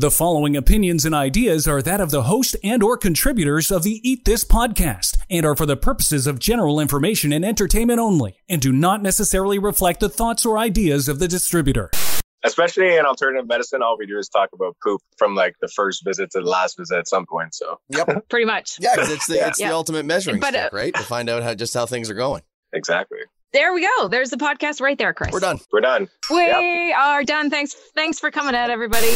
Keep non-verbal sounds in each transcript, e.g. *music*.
The following opinions and ideas are that of the host and or contributors of the Eat This podcast and are for the purposes of general information and entertainment only and do not necessarily reflect the thoughts or ideas of the distributor. Especially in alternative medicine, all we do is talk about poop from like the first visit to the last visit at some point. So, Yep. *laughs* pretty much. Yeah, because it's the Yeah. it's Yeah. the ultimate measuring But, uh, stick, right? To find out how just how things are going. exactly. There we go. There's the podcast right there, Chris. We're done. We're done. We are done. Thanks. Thanks for coming out, everybody.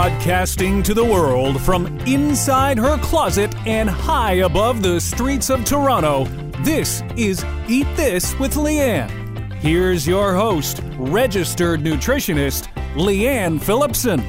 Broadcasting to the world from inside her closet and high above the streets of Toronto, this is Eat This with Leanne. Here's your host, registered nutritionist, Leanne Phillipson.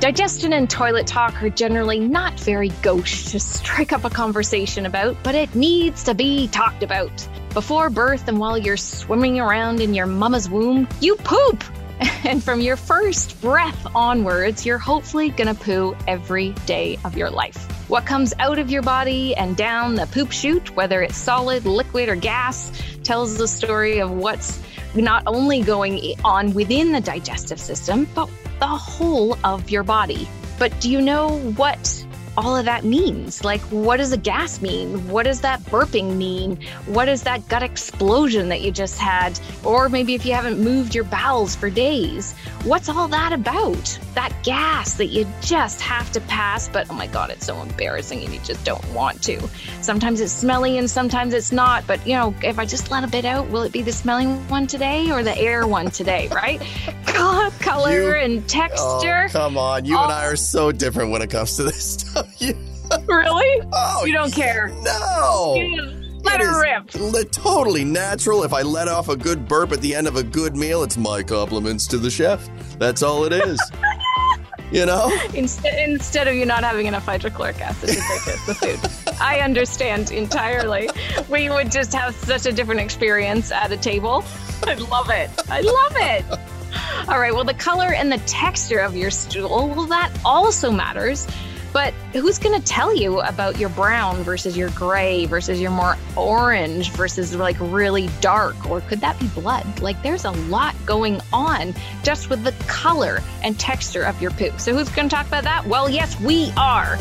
Digestion and toilet talk are generally not very gauche to strike up a conversation about, but it needs to be talked about. Before birth and while you're swimming around in your mama's womb, you poop! *laughs* And from your first breath onwards, you're hopefully gonna poo every day of your life. What comes out of your body and down the poop chute, whether it's solid, liquid, or gas, tells the story of what's not only going on within the digestive system, but the whole of your body. But do you know what all of that means? Like, what does a gas mean? What does that burping mean? What is that gut explosion that you just had? Or maybe if you haven't moved your bowels for days, what's all that about? That gas that you just have to pass, but oh my God, it's so embarrassing and you just don't want to. Sometimes it's smelly and sometimes it's not, but you know, if I just let a bit out, will it be the smelly one today or the air one today, right? *laughs* Color You- and texture. Oh, come on. You and I are so different when it comes to this stuff. *laughs* Really? oh, You don't care. No. Let It her rip. totally natural. If I let off a good burp at the end of a good meal, it's my compliments to the chef. That's all it is. *laughs* you know? Instead, instead of you not having enough hydrochloric acid to digest the food. *laughs* I understand entirely. We would just have such a different experience at a table. I love it. I love it. All right, well, the color and the texture of your stool, well, that also matters. But who's going to tell you about your brown versus your gray versus your more orange versus like really dark? Or could that be blood? Like there's a lot going on just with the color and texture of your poop. So who's going to talk about that? Well, yes, we are.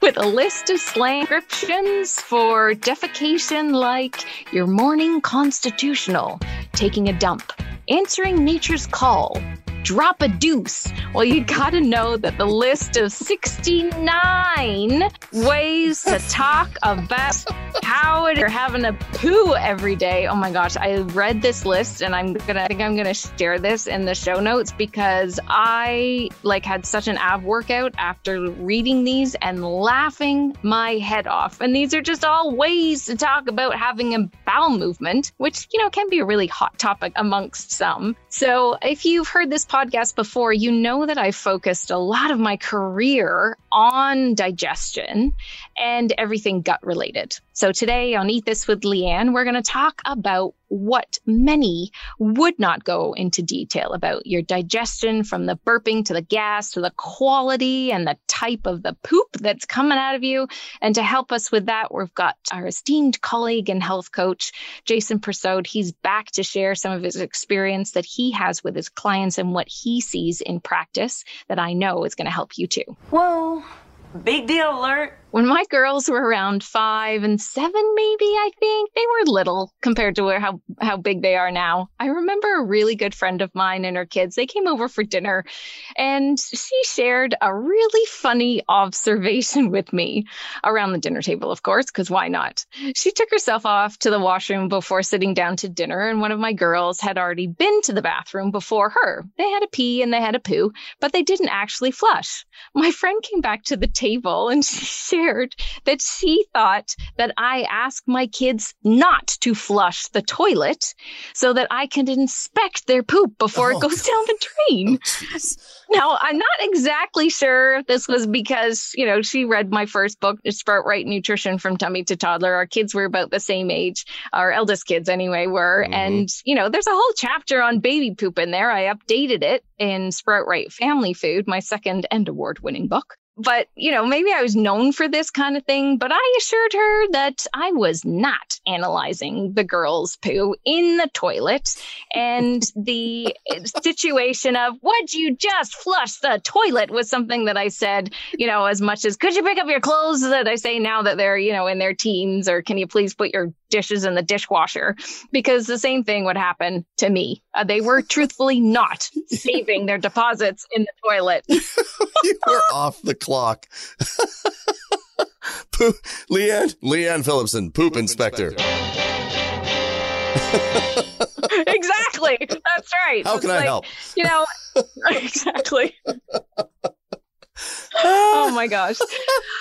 With a list of slang descriptions for defecation like your morning constitutional, taking a dump, answering nature's call, drop a deuce. Well, you gotta know that the list of 69 ways to *laughs* talk about how you're having a poo every day. Oh my gosh, I read this list and I'm gonna I think I'm gonna share this in the show notes because I like had such an ab workout after reading these and laughing my head off. And these are just all ways to talk about having a bowel movement, which you know can be a really hot topic amongst some. So if you've heard this podcast before, you know that I focused a lot of my career on digestion and everything gut related. So today on Eat This with Leanne, we're going to talk about what many would not go into detail about your digestion from the burping to the gas to the quality and the type of the poop that's coming out of you. And to help us with that, we've got our esteemed colleague and health coach, Jason Persaud. He's back to share some of his experience that he has with his clients and what he sees in practice that I know is going to help you too. Whoa, big deal alert. When my girls were around five and seven, maybe I think they were little compared to where how how big they are now. I remember a really good friend of mine and her kids. They came over for dinner, and she shared a really funny observation with me around the dinner table, of course, because why not? She took herself off to the washroom before sitting down to dinner, and one of my girls had already been to the bathroom before her. They had a pee and they had a poo, but they didn't actually flush. My friend came back to the table and *laughs* she shared that she thought that I ask my kids not to flush the toilet so that I can inspect their poop before Oh, it goes down the *laughs* drain. Now, I'm not exactly sure if this was because, you know, she read my first book, Sprout Right Nutrition from Tummy to Toddler. Our kids were about the same age, our eldest kids anyway were. Mhm. And, you know, there's a whole chapter on baby poop in there. I updated it in Sprout Right Family Food, my second and award winning book. But, you know, maybe I was known for this kind of thing, but I assured her that I was not analyzing the girl's poo in the toilet and *laughs* the situation of would you just flush the toilet? was something that I said, you know, as much as could you pick up your clothes? that I say now that they're, you know, in their teens or can you please put your dishes in the dishwasher because the same thing would happen to me. Uh, they were truthfully not saving their deposits in the toilet. *laughs* you were off the clock. *laughs* Poop, Leanne, Leanne Phillipson, poop, inspector. exactly. That's right. How It's can I like, help? You know, *laughs* exactly. Oh my gosh. *laughs*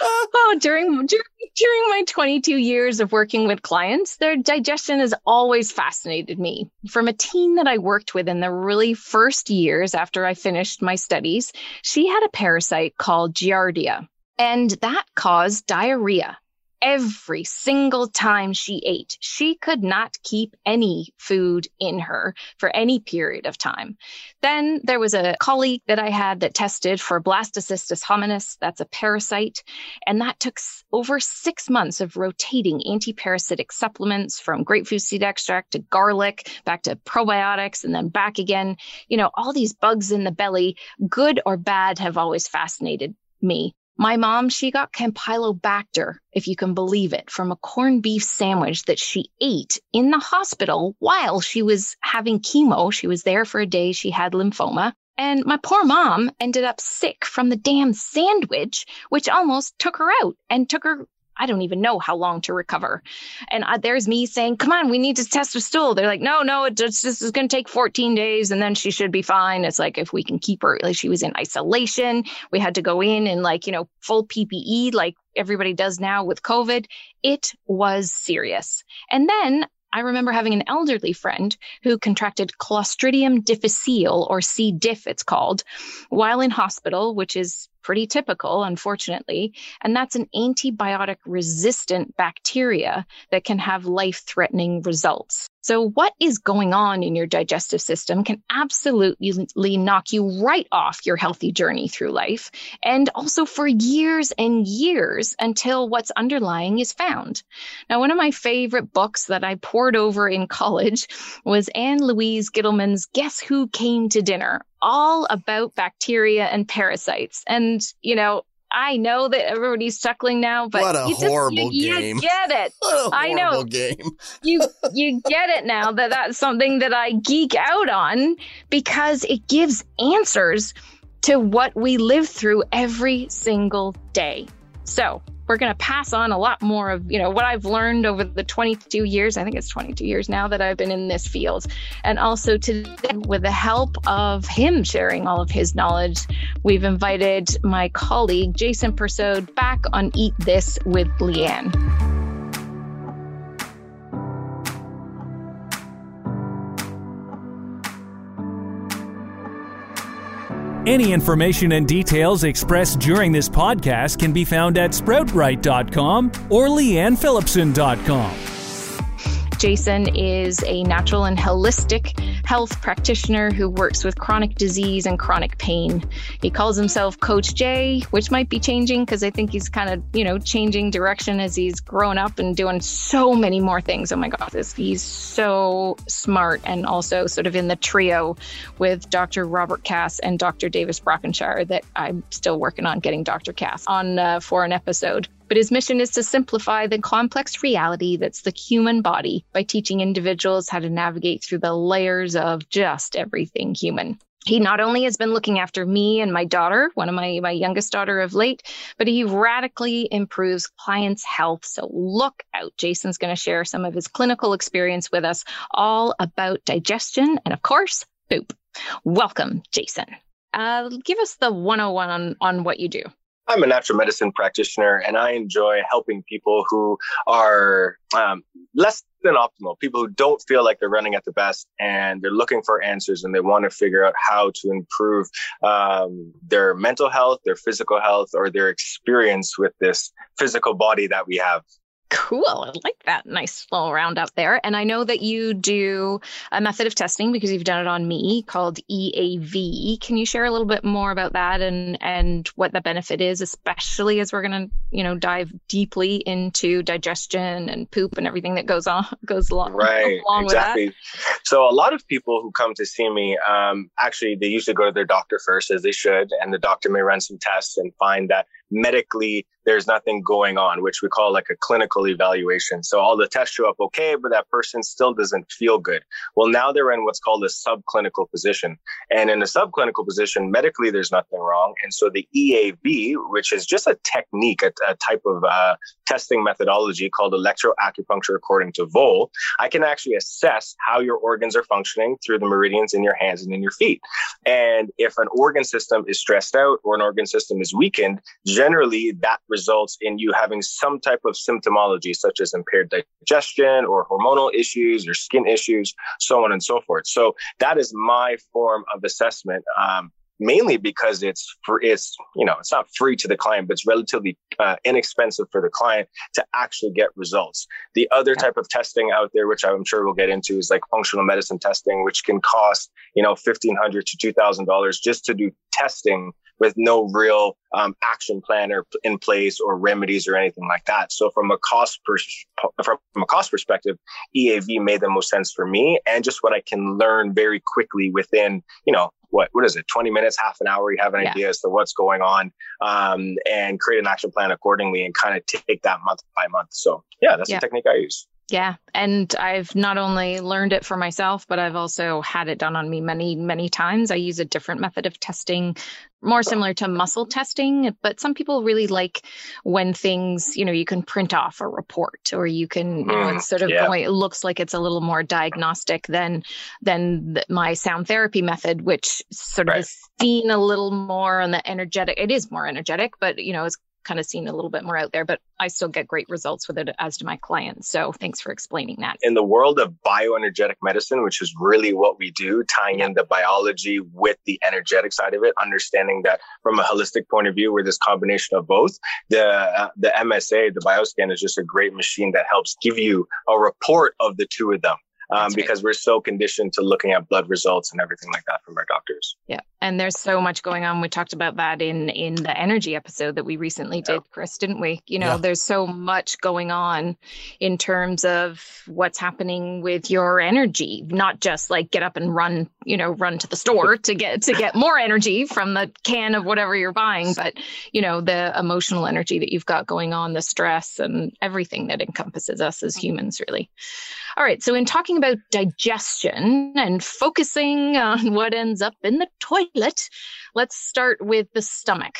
Oh, during, during during my 22 years of working with clients, their digestion has always fascinated me. From a teen that I worked with in the really first years after I finished my studies, she had a parasite called Giardia, and that caused diarrhea. Every single time she ate, she could not keep any food in her for any period of time. Then there was a colleague that I had that tested for Blastocystis hominis. That's a parasite. And that took over six months of rotating antiparasitic supplements from grapefruit seed extract to garlic, back to probiotics, and then back again. You know, all these bugs in the belly, good or bad, have always fascinated me. My mom, she got Campylobacter, if you can believe it, from a corned beef sandwich that she ate in the hospital while she was having chemo. She was there for a day. She had lymphoma. And my poor mom ended up sick from the damn sandwich, which almost took her out and took her, I don't even know how long to recover. And uh, there's me saying, come on, we need to test her stool. They're like, no, no, it's just, this is going to take 14 days and then she should be fine. It's like, if we can keep her, like she was in isolation, we had to go in and like, you know, full PPE, like everybody does now with COVID. It was serious. And then I remember having an elderly friend who contracted Clostridium difficile, or C. diff, it's called, while in hospital, which is pretty typical, unfortunately. And that's an antibiotic resistant bacteria that can have life threatening results. So, what is going on in your digestive system can absolutely knock you right off your healthy journey through life, and also for years and years until what's underlying is found. Now, one of my favorite books that I poured over in college was Ann Louise Gittleman's Guess Who Came to Dinner, all about bacteria and parasites. And, you know, I know that everybody's chuckling now, but What a you just, horrible you, game. You get it. *laughs* I know. game. *laughs* You you get it now that that's something that I geek out on because it gives answers to what we live through every single day. So, we're going to pass on a lot more of, you know, what I've learned over the 22 years, I think it's 22 years now that I've been in this field. And also today with the help of him sharing all of his knowledge, we've invited my colleague Jason Persaud back on Eat This with Leanne. Any information and details expressed during this podcast can be found at sproutright.com or leannephillipson.com. Jason is a natural and holistic health practitioner who works with chronic disease and chronic pain. He calls himself Coach J, which might be changing because I think he's kind of, you know, changing direction as he's grown up and doing so many more things. Oh my this, he's so smart and also sort of in the trio with Dr. Robert Cass and Dr. Davis Brockenshire that I'm still working on getting Dr. Cass on uh, for an episode. But his mission is to simplify the complex reality that's the human body by teaching individuals how to navigate through the layers of just everything human. He not only has been looking after me and my daughter, one of my, my youngest daughter of late, but he radically improves clients' health. So look out. Jason's going to share some of his clinical experience with us, all about digestion and, of course, poop. Welcome, Jason. Uh, give us the 101 on, on what you do. I'm a natural medicine practitioner and I enjoy helping people who are um, less than optimal, people who don't feel like they're running at the best and they're looking for answers and they want to figure out how to improve um, their mental health, their physical health, or their experience with this physical body that we have. Cool. I like that nice little round up there. And I know that you do a method of testing because you've done it on me called EAV. Can you share a little bit more about that and and what the benefit is, especially as we're going to, you know, dive deeply into digestion and poop and everything that goes on *laughs* goes along right along exactly. So a lot of people who come to see me, um, actually they usually go to their doctor first, as they should, and the doctor may run some tests and find that medically there's nothing going on, which we call like a clinical evaluation. So all the tests show up okay, but that person still doesn't feel good. Well, now they're in what's called a subclinical position. And in a subclinical position, medically, there's nothing wrong. And so the EAV, which is just a technique, a, a type of uh, testing methodology called electroacupuncture according to Voll, I can actually assess how your organs are functioning through the meridians in your hands and in your feet. And if an organ system is stressed out or an organ system is weakened, generally that results in you having some type of symptomology, such as impaired digestion or hormonal issues or skin issues, so on and so forth. So that is my form of assessment. Um, mainly because it's for it's you know it's not free to the client but it's relatively uh, inexpensive for the client to actually get results the other type of testing out there which i'm sure we'll get into is like functional medicine testing which can cost you know 1500 to $2000 just to do testing with no real um, action plan or in place or remedies or anything like that. So from a cost pers- from a cost perspective, EAV made the most sense for me and just what I can learn very quickly within, you know, what what is it 20 minutes half an hour you have an yeah. idea as to what's going on um, and create an action plan accordingly and kind of take that month by month so yeah that's yeah. the technique i use yeah. And I've not only learned it for myself, but I've also had it done on me many, many times. I use a different method of testing, more similar to muscle testing. But some people really like when things, you know, you can print off a report or you can, you know, mm, it's sort of yeah. going, it looks like it's a little more diagnostic than, than the, my sound therapy method, which sort right. of is seen a little more on the energetic. It is more energetic, but, you know, is kind of seen a little bit more out there, but I still get great results with it as to my clients. So thanks for explaining that. In the world of bioenergetic medicine, which is really what we do, tying in the biology with the energetic side of it, understanding that from a holistic point of view, we're this combination of both. The uh, the MSA, the BioScan, is just a great machine that helps give you a report of the two of them um, because we're so conditioned to looking at blood results and everything like that from our doctors. Yeah, and there's so much going on. We talked about that in in the energy episode that we recently did, Chris, didn't we? You know, yeah. there's so much going on in terms of what's happening with your energy, not just like get up and run, you know, run to the store to get to get more energy from the can of whatever you're buying, but you know, the emotional energy that you've got going on, the stress and everything that encompasses us as humans, really. All right. So, in talking about digestion and focusing on *laughs* what ends up in the toilet, let's start with the stomach.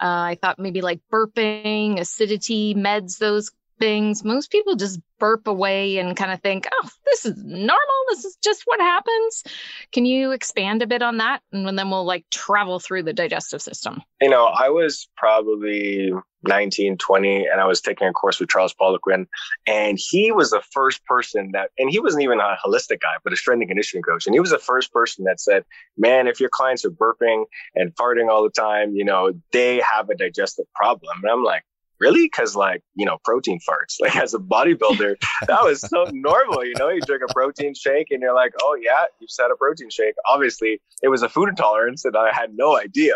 Uh, I thought maybe like burping, acidity, meds, those things. Most people just burp away and kind of think, oh, this is normal. This is just what happens. Can you expand a bit on that? And then we'll like travel through the digestive system. You know, I was probably 19, 20, and I was taking a course with Charles Poliquin. And he was the first person that, and he wasn't even a holistic guy, but a strength and conditioning coach. And he was the first person that said, man, if your clients are burping and farting all the time, you know, they have a digestive problem. And I'm like, really? Because like you know, protein farts. *laughs* Like as a bodybuilder, that was so normal. You know, you drink a protein shake and you're like, oh yeah, you've had a protein shake. Obviously, it was a food intolerance, that I had no idea.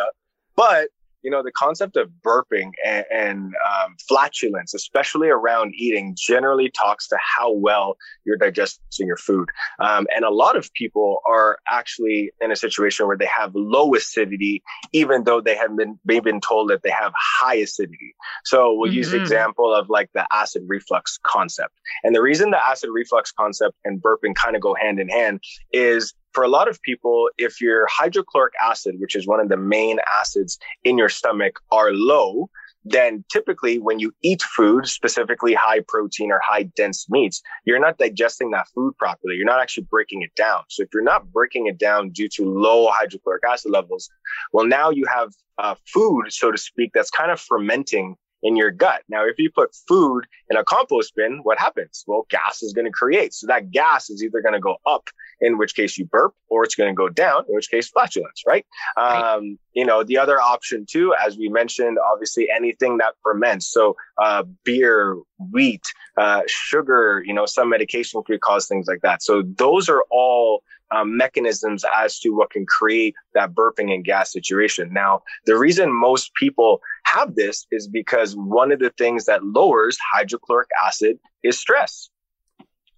But you know, the concept of burping and, and um, flatulence, especially around eating, generally talks to how well you're digesting your food. Um, and a lot of people are actually in a situation where they have low acidity, even though they have been they've been told that they have high acidity. So we'll mm-hmm. use the mm-hmm. example of like the acid reflux concept. And the reason the acid reflux concept and burping kind of go hand in hand is for a lot of people, if your hydrochloric acid, which is one of the main acids in your stomach, are low, then typically when you eat food, specifically high protein or high dense meats, you're not digesting that food properly. You're not actually breaking it down. So if you're not breaking it down due to low hydrochloric acid levels, well, now you have uh, food, so to speak, that's kind of fermenting in your gut. Now, if you put food in a compost bin, what happens? Well, gas is going to create. So that gas is either going to go up, in which case you burp, or it's going to go down, in which case flatulence, right? right. Um, you know, the other option too, as we mentioned, obviously anything that ferments. So, uh, beer, wheat, uh, sugar, you know, some medication could cause things like that. So those are all um, mechanisms as to what can create that burping and gas situation. Now, the reason most people have this is because one of the things that lowers hydrochloric acid is stress.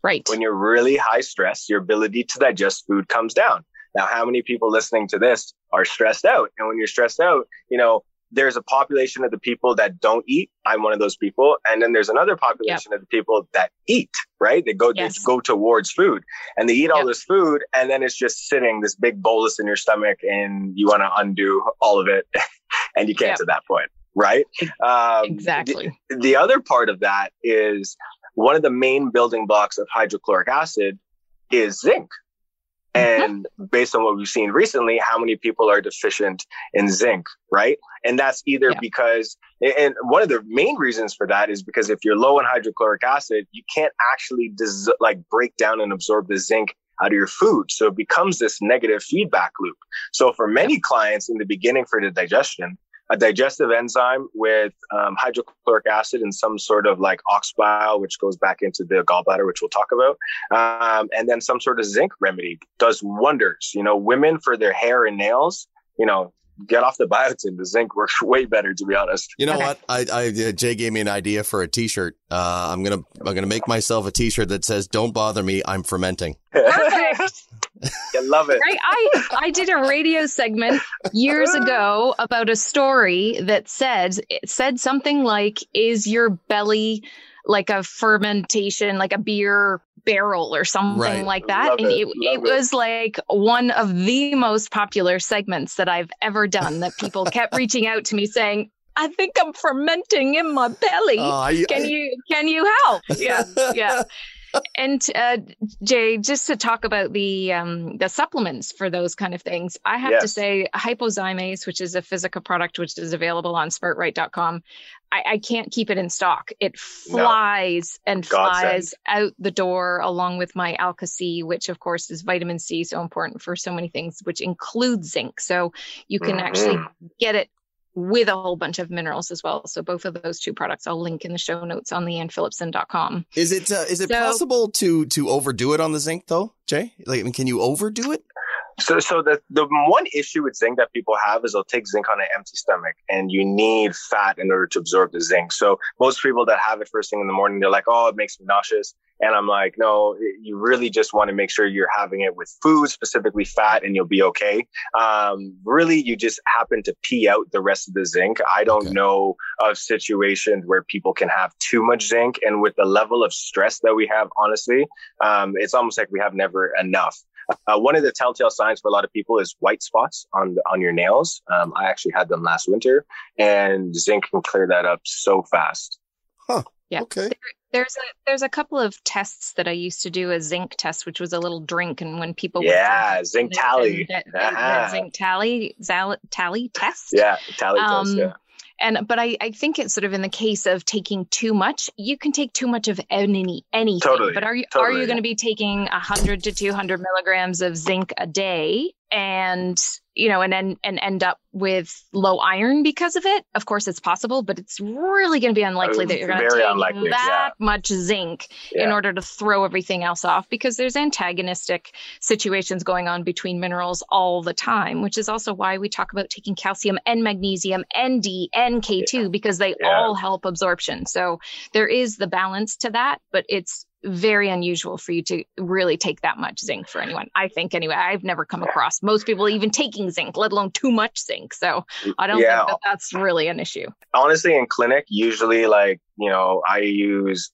Right. When you're really high stress, your ability to digest food comes down. Now, how many people listening to this are stressed out? And when you're stressed out, you know, there's a population of the people that don't eat. I'm one of those people. And then there's another population yep. of the people that eat, right? They go, yes. they go towards food and they eat all this food. And then it's just sitting this big bolus in your stomach and you want to undo all of it *laughs* and you can't yep. at that point. Right. Um, exactly. The, the other part of that is one of the main building blocks of hydrochloric acid is zinc. And *laughs* based on what we've seen recently, how many people are deficient in zinc, right? And that's either yeah. because, and one of the main reasons for that is because if you're low in hydrochloric acid, you can't actually dis- like break down and absorb the zinc out of your food. So it becomes this negative feedback loop. So for many clients in the beginning for the digestion, a digestive enzyme with um, hydrochloric acid and some sort of like ox bile, which goes back into the gallbladder, which we'll talk about. Um, and then some sort of zinc remedy does wonders. You know, women for their hair and nails, you know, get off the biotin. The zinc works *laughs* way better, to be honest. You know okay. what? I, I, Jay gave me an idea for a T-shirt. Uh, I'm gonna, I'm gonna make myself a T-shirt that says "Don't bother me, I'm fermenting." *laughs* Perfect. I love it. Right? I, I did a radio segment years *laughs* ago about a story that said it said something like, "Is your belly?" Like a fermentation, like a beer barrel or something right. like that. Love and it, it, it was like one of the most popular segments that I've ever done that people *laughs* kept reaching out to me saying, I think I'm fermenting in my belly. Uh, I, can I, you can you help? Yeah, yeah. *laughs* and uh, Jay, just to talk about the um, the supplements for those kind of things, I have yes. to say hypozymes, which is a Physica product which is available on sproutright.com. I, I can't keep it in stock. It flies no. and God flies send. out the door along with my Alka C, which of course is vitamin C, so important for so many things, which includes zinc. So you can mm-hmm. actually get it with a whole bunch of minerals as well. So both of those two products I'll link in the show notes on leannephillipson.com. Is it uh, is it so, possible to to overdo it on the zinc though, Jay? Like I mean, can you overdo it? So, so the, the one issue with zinc that people have is they'll take zinc on an empty stomach and you need fat in order to absorb the zinc. So most people that have it first thing in the morning, they're like, oh, it makes me nauseous. And I'm like, no, you really just want to make sure you're having it with food, specifically fat, and you'll be okay. Um, really, you just happen to pee out the rest of the zinc. I don't okay. know of situations where people can have too much zinc. And with the level of stress that we have, honestly, um, it's almost like we have never enough. Uh, one of the telltale signs for a lot of people is white spots on the, on your nails. Um, I actually had them last winter, and zinc can clear that up so fast. Huh. Yeah. Okay. There, there's a there's a couple of tests that I used to do a zinc test, which was a little drink, and when people yeah *laughs* zinc tally that, uh-huh. zinc tally tally test yeah tally um, test yeah and but I, I think it's sort of in the case of taking too much you can take too much of any anything. Totally, but are you totally. are you going to be taking 100 to 200 milligrams of zinc a day and you know and then and end up with low iron because of it of course it's possible but it's really going to be unlikely that you're going to take unlikely, that yeah. much zinc yeah. in order to throw everything else off because there's antagonistic situations going on between minerals all the time which is also why we talk about taking calcium and magnesium and d and k2 yeah. because they all help absorption so there is the balance to that but it's very unusual for you to really take that much zinc for anyone. I think anyway. I've never come across most people even taking zinc, let alone too much zinc. So I don't yeah. think that that's really an issue. Honestly, in clinic, usually like you know, I use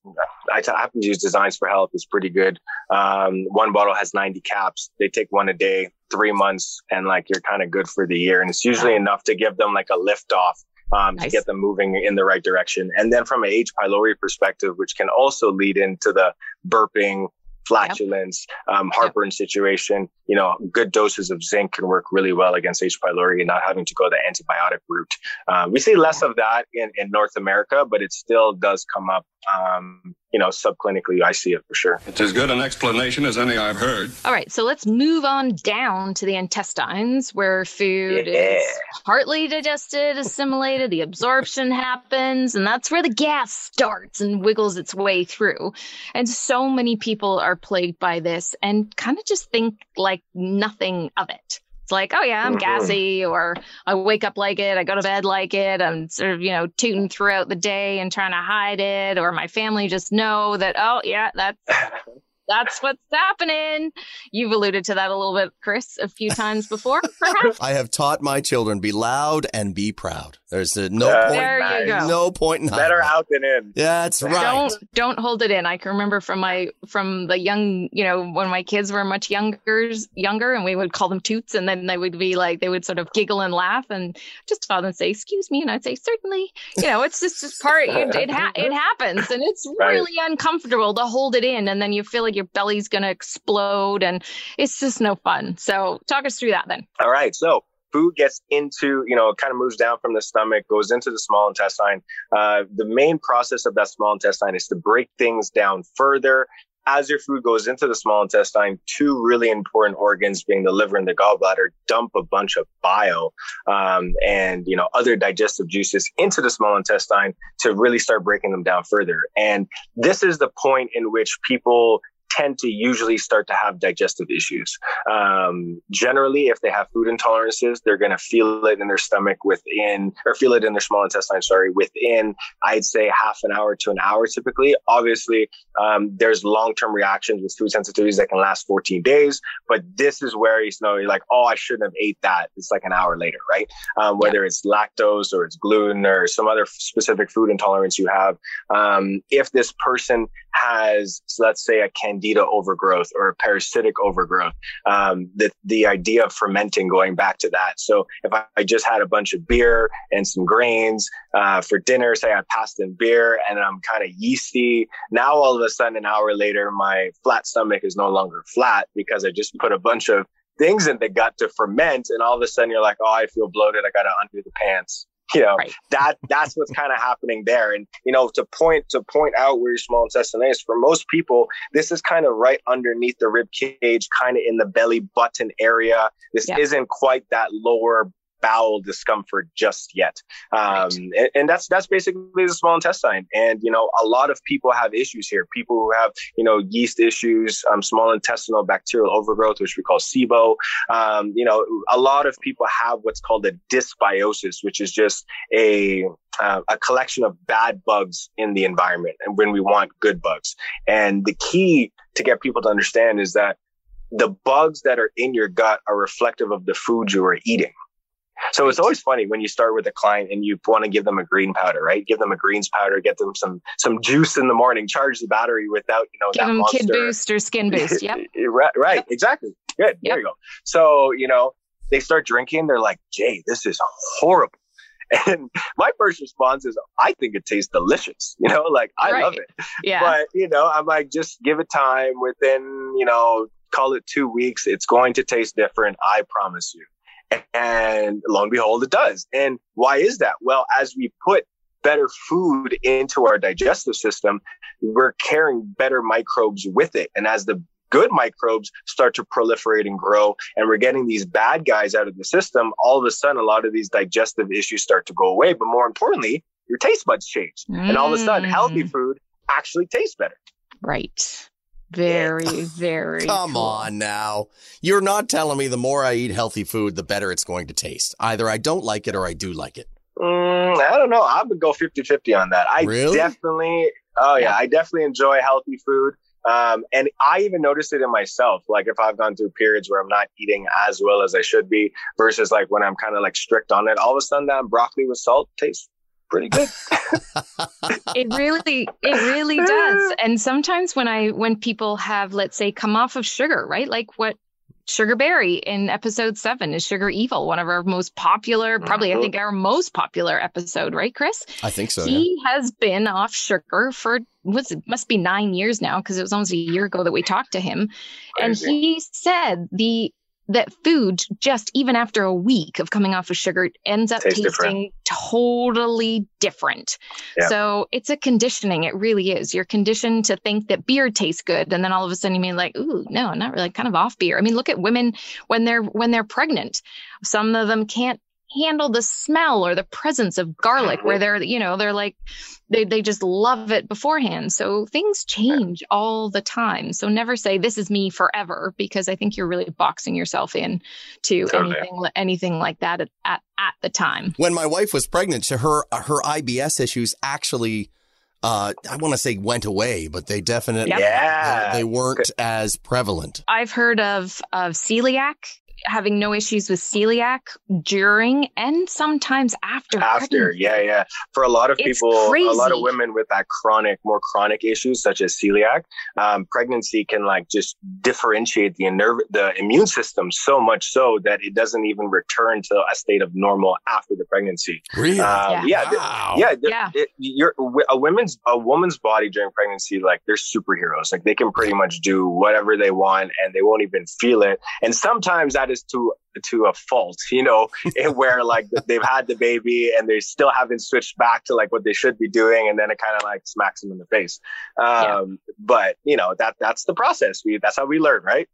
I, happen to use Designs for Health. It's pretty good. Um, one bottle has 90 caps. They take one a day, three months, and like you're kind of good for the year. And it's usually enough to give them like a lift off um, nice. to get them moving in the right direction. And then from an H. pylori perspective, which can also lead into the burping, flatulence, yep. um, heartburn yep. situation, you know, good doses of zinc can work really well against H. pylori and not having to go the antibiotic route. Um, we see less of that in, in North America, but it still does come up um, you know, subclinically, I see it for sure. It's as good an explanation as any I've heard. All right, so let's move on down to the intestines where food yeah. is partly digested, assimilated, the absorption happens, and that's where the gas starts and wiggles its way through. And so many people are plagued by this and kind of just think like nothing of it. It's like, oh yeah, I'm mm-hmm. gassy, or I wake up like it, I go to bed like it, I'm sort of, you know, tooting throughout the day and trying to hide it, or my family just know that, oh yeah, that's *sighs* that's what's happening. You've alluded to that a little bit, Chris, a few times before, *laughs* perhaps. I have taught my children be loud and be proud. There's a, no point. There you go. No point in better out than in. Yeah, that's right. Don't don't hold it in. I can remember from my from the young, you know, when my kids were much younger, younger, and we would call them toots, and then they would be like they would sort of giggle and laugh, and just father and say, "Excuse me," and I'd say, "Certainly." You know, it's just, just part. It it, ha- it *laughs* happens, and it's right. really uncomfortable to hold it in, and then you feel like your belly's going to explode, and it's just no fun. So, talk us through that then. All right, so food gets into, you know, kind of moves down from the stomach, goes into the small intestine. Uh, the main process of that small intestine is to break things down further. As your food goes into the small intestine, two really important organs, being the liver and the gallbladder, dump a bunch of bile um, and you know other digestive juices into the small intestine to really start breaking them down further. And this is the point in which people tend to usually start to have digestive issues. Um, generally, if they have food intolerances, they're going to feel it in their stomach within, or feel it in their small intestine, sorry, within, I'd say half an hour to an hour typically. Obviously, um, there's long term reactions with food sensitivities that can last 14 days, but this is where you know, you're like, oh, I shouldn't have ate that. It's like an hour later, right? Um, whether yeah. it's lactose or it's gluten or some other specific food intolerance you have. Um, if this person has, so let's say, a candida overgrowth or a parasitic overgrowth, um, the, the idea of fermenting going back to that. So if I, I just had a bunch of beer and some grains uh, for dinner, say I passed in beer and I'm kind of yeasty, now all of a sudden, an hour later, my flat stomach is no longer flat because I just put a bunch of things in the gut to ferment and all of a sudden you're like oh i feel bloated i gotta undo the pants you know right. that that's what's *laughs* kind of happening there and you know to point to point out where your small intestine is for most people this is kind of right underneath the rib cage kind of in the belly button area this yeah. isn't quite that lower bowel discomfort just yet. Um, and, and, that's that's basically the small intestine. And you know, a lot of people have issues here. People who have you know yeast issues, um, small intestinal bacterial overgrowth, which we call SIBO. Um, you know, a lot of people have what's called a dysbiosis, which is just a uh, a collection of bad bugs in the environment, and when we want good bugs. And the key to get people to understand is that the bugs that are in your gut are reflective of the food you are eating. So it's always funny when you start with a client and you want to give them a green powder, right? Give them a greens powder, get them some some juice in the morning, charge the battery without you know give them monster. kid boost or skin *laughs* boost. Yep. right, right. Yep. exactly. Good. Yep. There you go. So you know they start drinking, they're like, "Jay, this is horrible." *laughs* And my first response is, I think it tastes delicious. *laughs* You know, like I right. love it. Yeah. But, you know, I'm like, just give it time within, you know, call it two weeks. It's going to taste different. I promise you. And lo and behold, it does. And why is that? Well, as we put better food into our digestive system, we're carrying better microbes with it. And as the good microbes start to proliferate and grow, and we're getting these bad guys out of the system, all of a sudden, a lot of these digestive issues start to go away. But more importantly, your taste buds change. Mm. And all of a sudden, healthy mm. food actually tastes better. Right. Very, very. Come cool. on now. You're not telling me the more I eat healthy food, the better it's going to taste. Either I don't like it or I do like it. Mm, I don't know. I would go 50 50 on that. I really? definitely, oh, yeah, I definitely enjoy healthy food. Um, and I even noticed it in myself. Like if I've gone through periods where I'm not eating as well as I should be versus like when I'm kind of like strict on it, all of a sudden that broccoli with salt tastes pretty good. it really, it really does. *laughs* And sometimes when I, when people have, let's say, come off of sugar, right? Like what Sugar Berry in episode seven is Sugar Evil, one of our most popular, mm-hmm. probably I think our most popular episode, right, Chris? I think so. Yeah. he has been off sugar for what's it must be nine years now because it was almost a year ago that we talked to him and he said the that food just even after a week of coming off of sugar ends up tasting totally different. Yeah. so it's a conditioning. It really is. You're conditioned to think that beer tastes good and then all of a sudden you mean like ooh no not really. Kind of off beer. I mean look at women when they're when they're pregnant. Some of them can't handle the smell or the presence of garlic where they're you know they're like they, they just love it beforehand so things change all the time so never say this is me forever because i think you're really boxing yourself in to Totally. anything anything like that at, at, at the time when my wife was pregnant, so her her IBS issues actually, uh, I want to say went away, but they definitely Yep. Yeah. they, they weren't as prevalent. I've heard of of celiac having no issues with celiac during and sometimes after. after pregnancy. yeah yeah for a lot of It's people a lot of women with that chronic more chronic issues such as celiac um, pregnancy can like just differentiate the nerve the immune system so much so that it doesn't even return to a state of normal after the pregnancy Really? um, yeah th- Wow. yeah, th- Yeah. It, you're a women's a woman's body during pregnancy, like they're superheroes. Like they can pretty much do whatever they want, and they won't even feel it. And sometimes that is to to a fault, you know, *laughs* where like they've had the baby and they still haven't switched back to like what they should be doing, and then it kind of like smacks them in the face. Um, But you know that that's the process. We that's how we learn, right?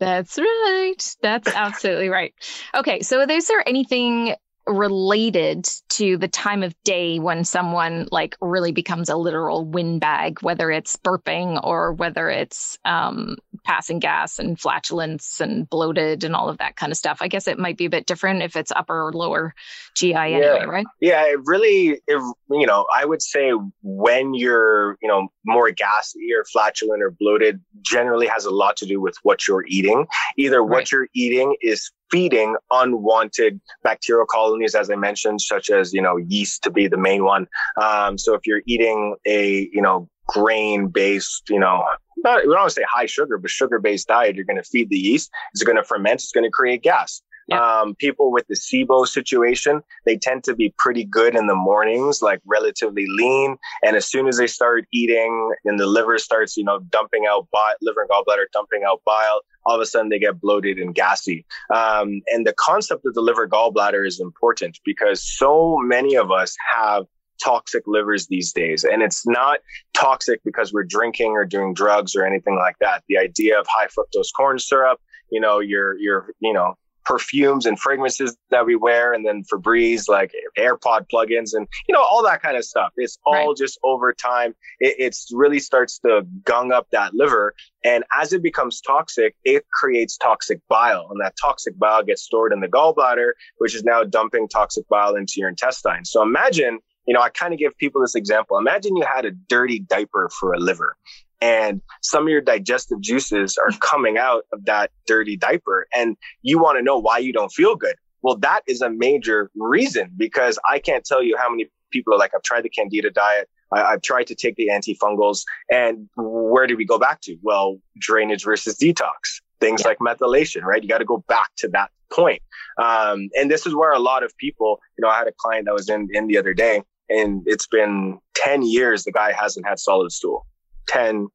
That's right. That's absolutely right. Okay, so is there anything related to the time of day when someone like really becomes a literal windbag, whether it's burping or whether it's um, passing gas and flatulence and bloated and all of that kind of stuff? I guess it might be a bit different if it's upper or lower GI anyway, right? Yeah, it really, it, you know, I would say when you're, you know, more gassy or flatulent or bloated generally has a lot to do with what you're eating. Either Right. what you're eating is feeding unwanted bacterial colonies, as I mentioned, such as, you know, yeast to be the main one. Um, so if you're eating a, you know, grain based, you know, not, we don't want to say high sugar, but sugar based diet, you're going to feed the yeast. It's going to ferment. It's going to create gas. Um, people with the SIBO situation, they tend to be pretty good in the mornings, like relatively lean. And as soon as they start eating and the liver starts, you know, dumping out bile, liver and gallbladder dumping out bile, all of a sudden they get bloated and gassy. Um, and the concept of the liver gallbladder is important because so many of us have toxic livers these days. And it's not toxic because we're drinking or doing drugs or anything like that. The idea of high fructose corn syrup, you know, your, your, you know, perfumes and fragrances that we wear and then Febreze, like AirPod plugins and, you know, all that kind of stuff. It's all Right. just over time. It it's really starts to gung up that liver. And as it becomes toxic, it creates toxic bile and that toxic bile gets stored in the gallbladder, which is now dumping toxic bile into your intestines. So imagine, you know, I kind of give people this example. Imagine you had a dirty diaper for a liver and some of your digestive juices are *laughs* coming out of that dirty diaper and you want to know why you don't feel good. Well, that is a major reason because I can't tell you how many people are like, I've tried the candida diet. I, I've tried to take the antifungals and where do we go back to? Well, drainage versus detox, things Yeah. like methylation, right? You got to go back to that point. Um, and this is where a lot of people, you know, I had a client that was in, in the other day and it's been 10 years. The guy hasn't had solid stool. 10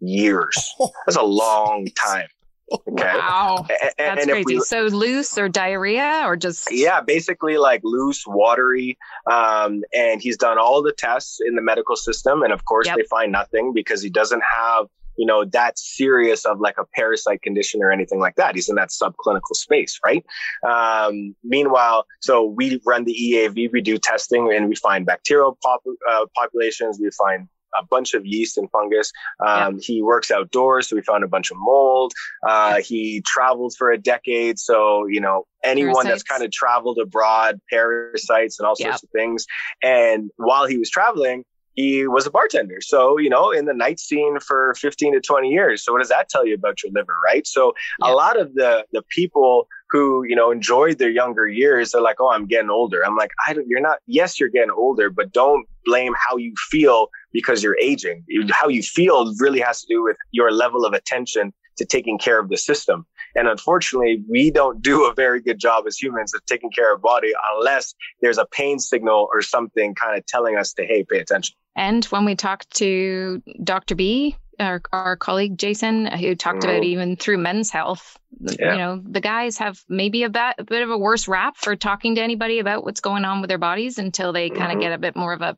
years. *laughs* That's a long time. Okay. Wow. A- a- That's and crazy. we, so loose or diarrhea or just yeah, basically like loose, watery. Um, and he's done all the tests in the medical system. And of course, Yep. they find nothing because he doesn't have, you know, that serious of like a parasite condition or anything like that. He's in that subclinical space, right? Um, meanwhile, so we run the EAV, we do testing and we find bacterial pop- uh, populations, we find a bunch of yeast and fungus. Um, He works outdoors, so we found a bunch of mold. Uh, he traveled for a decade, so you know anyone that's kind of traveled abroad, parasites and all Yeah. sorts of things. And while he was traveling, he was a bartender. So, you know, in the night scene for 15 to 20 years. So what does that tell you about your liver, right? So Yeah. a lot of the the people who, you know, enjoyed their younger years, they're like, "Oh, I'm getting older." I'm like, "I don't you're not yes, you're getting older, but don't blame how you feel because you're aging. How you feel really has to do with your level of attention to taking care of the system. And unfortunately, we don't do a very good job as humans of taking care of body unless there's a pain signal or something kind of telling us to, hey, pay attention. And when we talked to Dr. B, our, our colleague Jason, who talked mm-hmm. about even through men's health, yeah. you know, the guys have maybe a bit, a bit of a worse rap for talking to anybody about what's going on with their bodies until they kind of mm-hmm. get a bit more of a,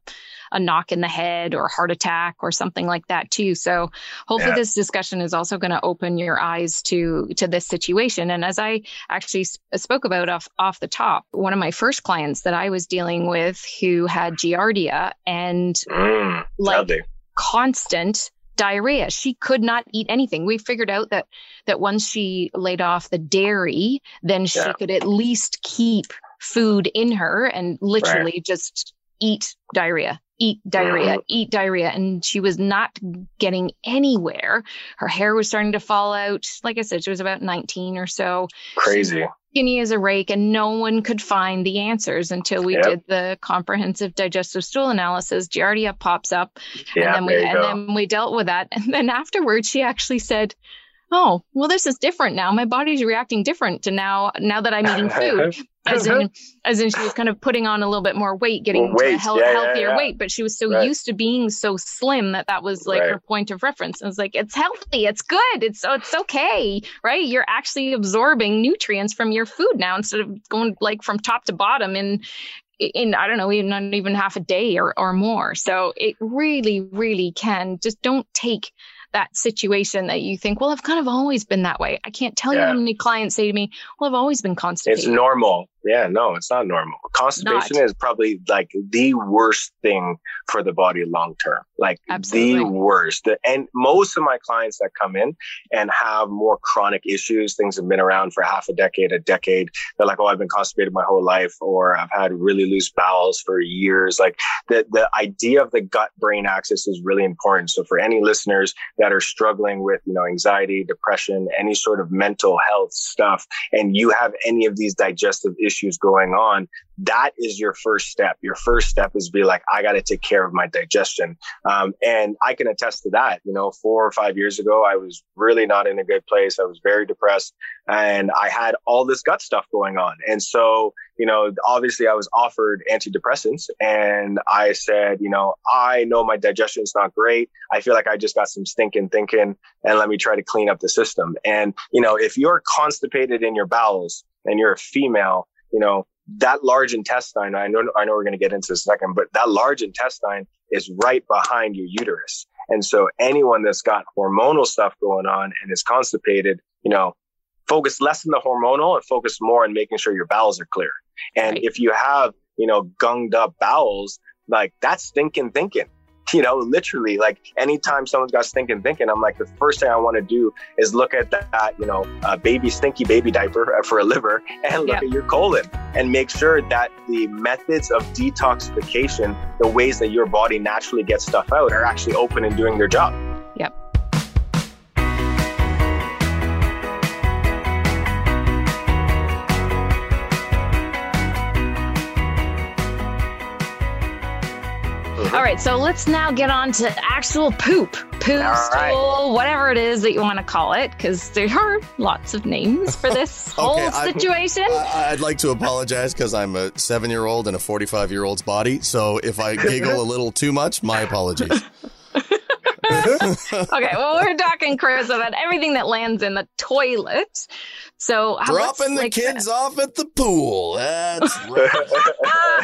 a knock in the head or heart attack or something like that too. So hopefully yeah. this discussion is also going to open your eyes to to this situation. And as I actually sp- spoke about off off the top, one of my first clients that I was dealing with who had giardia and mm, like constant diarrhea. She could not eat anything. We figured out that that once she laid off the dairy, then she yeah. could at least keep food in her and literally right. just eat diarrhea eat diarrhea, mm-hmm. eat diarrhea. And she was not getting anywhere. Her hair was starting to fall out. Like I said, she was about 19 or so. Crazy. Skinny as a rake, and no one could find the answers until we yep. did the comprehensive digestive stool analysis. Giardia pops up, yep, and then we and then we dealt with that. And then afterwards, she actually said, oh well this is different now my body's reacting different to now now that i'm eating *laughs* food as in *laughs* as in she was kind of putting on a little bit more weight getting weight. to a yeah, healthier yeah, yeah. weight but she was so right. used to being so slim that that was like right. her point of reference and it's like it's healthy it's good it's oh, it's okay right you're actually absorbing nutrients from your food now instead of going like from top to bottom in in I don't know, even not even half a day or, or more. So it really, really can just don't take that situation that you think, well, I've kind of always been that way. I can't tell yeah. you how many clients say to me, well, I've always been constipated. It's normal. Yeah, no, it's not normal. Constipation not. is probably like the worst thing for the body long term. Like Absolutely. the worst. And most of my clients that come in and have more chronic issues, things have been around for half a decade, a decade. They're like, oh, I've been constipated my whole life, or I've had really loose bowels for years. Like the, the idea of the gut brain axis is really important. So for any listeners that are struggling with, you know, anxiety, depression, any sort of mental health stuff, and you have any of these digestive issues, issues going on, that is your first step. Your first step is be like, I got to take care of my digestion. Um, and I can attest to that. You know, four or five years ago, I was really not in a good place. I was very depressed and I had all this gut stuff going on. And so, you know, obviously I was offered antidepressants and I said, you know, I know my digestion is not great. I feel like I just got some stinking thinking and let me try to clean up the system. And, you know, if you're constipated in your bowels and you're a female, you know, that large intestine, I know, I know we're going to get into this second, but that large intestine is right behind your uterus. And so anyone that's got hormonal stuff going on and is constipated, you know, focus less on the hormonal and focus more on making sure your bowels are clear. And right. if you have, you know, gunged up bowels, like that's stinking thinking. *laughs* you know, literally like anytime someone's got stinking thinking, I'm like, the first thing I want to do is look at that, you know, uh, baby stinky baby diaper uh, for a liver *laughs* and look at your colon and make sure that the methods of detoxification, the ways that your body naturally gets stuff out are actually open and doing their job. All right, so let's now get on to actual poop, poo, stool, whatever it is that you want to call it, because there are lots of names for this *laughs* okay, whole situation. I, would like to apologize because I'm a seven year old in a 45 year old's body. So if I giggle a little too much, my apologies. *laughs* *laughs* okay, well, we're talking, Chris, about everything that lands in the toilet. So dropping the like, kids uh, off at the pool. That's *laughs* right.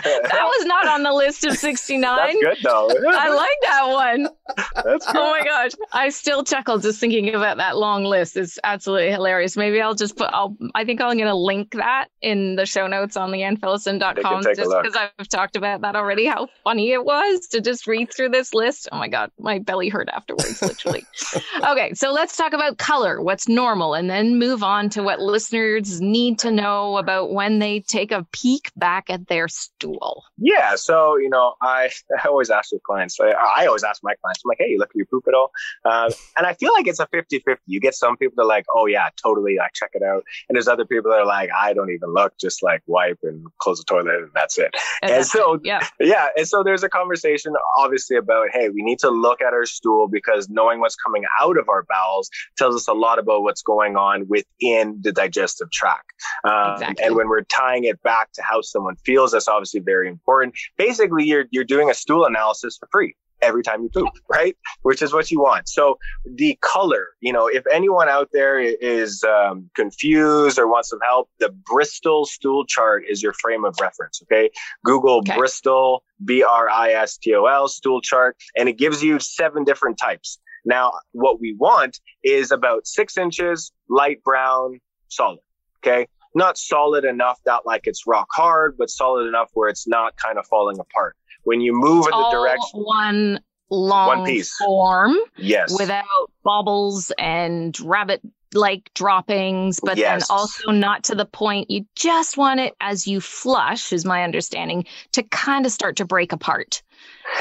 that was not on the list of 69. That's good though. I like that one. That's good. Oh my gosh. I still chuckle just thinking about that long list. It's absolutely hilarious. Maybe I'll just put I'll I think I'm gonna link that in the show notes on leannphillipson.com just because I've talked about that already, how funny it was to just read through this list. Oh my god, my belly hurt afterwards, literally. *laughs* okay, so let's talk about color, what's normal, and then move on to what listeners need to know about when they take a peek back at their stool? Yeah. So, you know, I, *laughs* I always ask with clients, I, I always ask my clients, I'm like, hey, you look at your poop at all? Um, and I feel like it's a 50 50. You get some people that are like, oh, yeah, totally. I check it out. And there's other people that are like, I don't even look, just like wipe and close the toilet and that's it. And, And that's so, it. yeah, yeah. And so there's a conversation obviously about, hey, we need to look at our stool because knowing what's coming out of our bowels tells us a lot about what's going on within the digestive tract. Um, Exactly. And when we're tying it back to how someone feels, that's obviously very important. Basically, you're, you're doing a stool analysis for free every time you poop, *laughs* right? Which is what you want. So the color, you know, if anyone out there is um, confused or wants some help, the Bristol stool chart is your frame of reference. Okay. Google Okay. Bristol, B R I S T O L stool chart, and it gives you seven different types. Now, what we want is about six inches, light brown, solid. Okay. Not solid enough that like it's rock hard, but solid enough where it's not kind of falling apart. When you move in the direction, one long One piece. form yes. without bobbles and rabbit like droppings, but Yes. then also not to the point you just want it as you flush, is my understanding, to kind of start to break apart.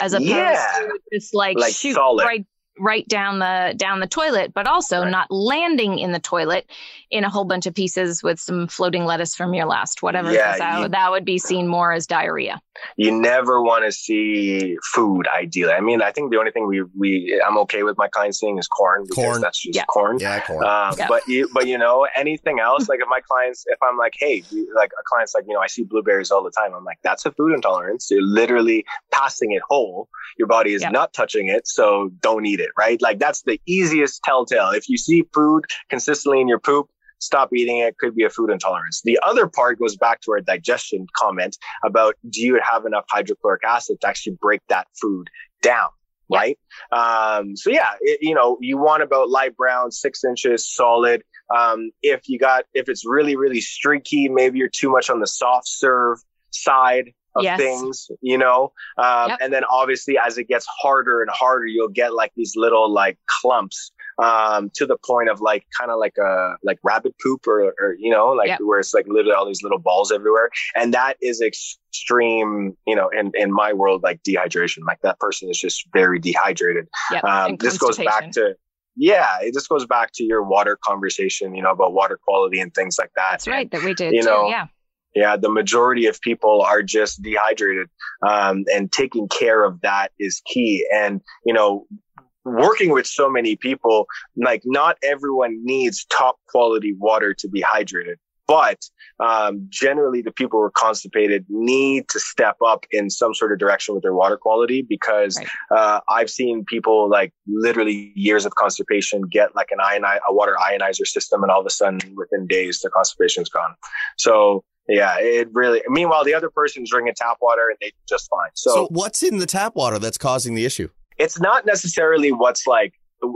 As opposed Yeah. to just like, Like shoot solid. right right down the down the toilet, but also Right. not landing in the toilet in a whole bunch of pieces with some floating lettuce from your last whatever. Yeah, 'cause that, you- that would be seen more as diarrhea. you never want to see food ideally. I mean, I think the only thing we, we, I'm okay with my clients seeing is corn because Corn. that's just Yeah. corn. Yeah, corn. Um, Yeah. But you, but you know, anything else? Like if my clients, if I'm like, hey, like a client's like, you know, I see blueberries all the time. I'm like, that's a food intolerance. You're literally passing it whole. Your body is Yeah. not touching it, so don't eat it. Right? Like that's the easiest telltale. If you see food consistently in your poop. Stop eating it. Could be a food intolerance. The other part goes back to our digestion comment about do you have enough hydrochloric acid to actually break that food down? Right. Um, so yeah, it, you know, you want about light brown, six inches, solid. Um, if you got, if it's really, really streaky, maybe you're too much on the soft serve side of Yes. things, you know? Um, Yep. and then obviously as it gets harder and harder, you'll get like these little like clumps, um, to the point of like kind of like a, like rabbit poop or, or, you know, like Yep. where it's like literally all these little balls everywhere. And that is extreme, you know, in, in my world, like dehydration, like that person is just very dehydrated. Yep. Um, this goes back to, yeah, it just goes back to your water conversation, you know, about water quality and things like that. That's And, right. That we did you too. know, yeah. Yeah, the majority of people are just dehydrated, um, and taking care of that is key. And you know, working with so many people, like not everyone needs top quality water to be hydrated. But um, generally, the people who are constipated need to step up in some sort of direction with their water quality because Right. uh, I've seen people like literally years of constipation get like an ioni- a water ionizer system, and all of a sudden, within days, the constipation's gone. So yeah, it really. Meanwhile, the other person's drinking tap water and they just fine. So, So, what's in the tap water that's causing the issue? it's not necessarily what's like.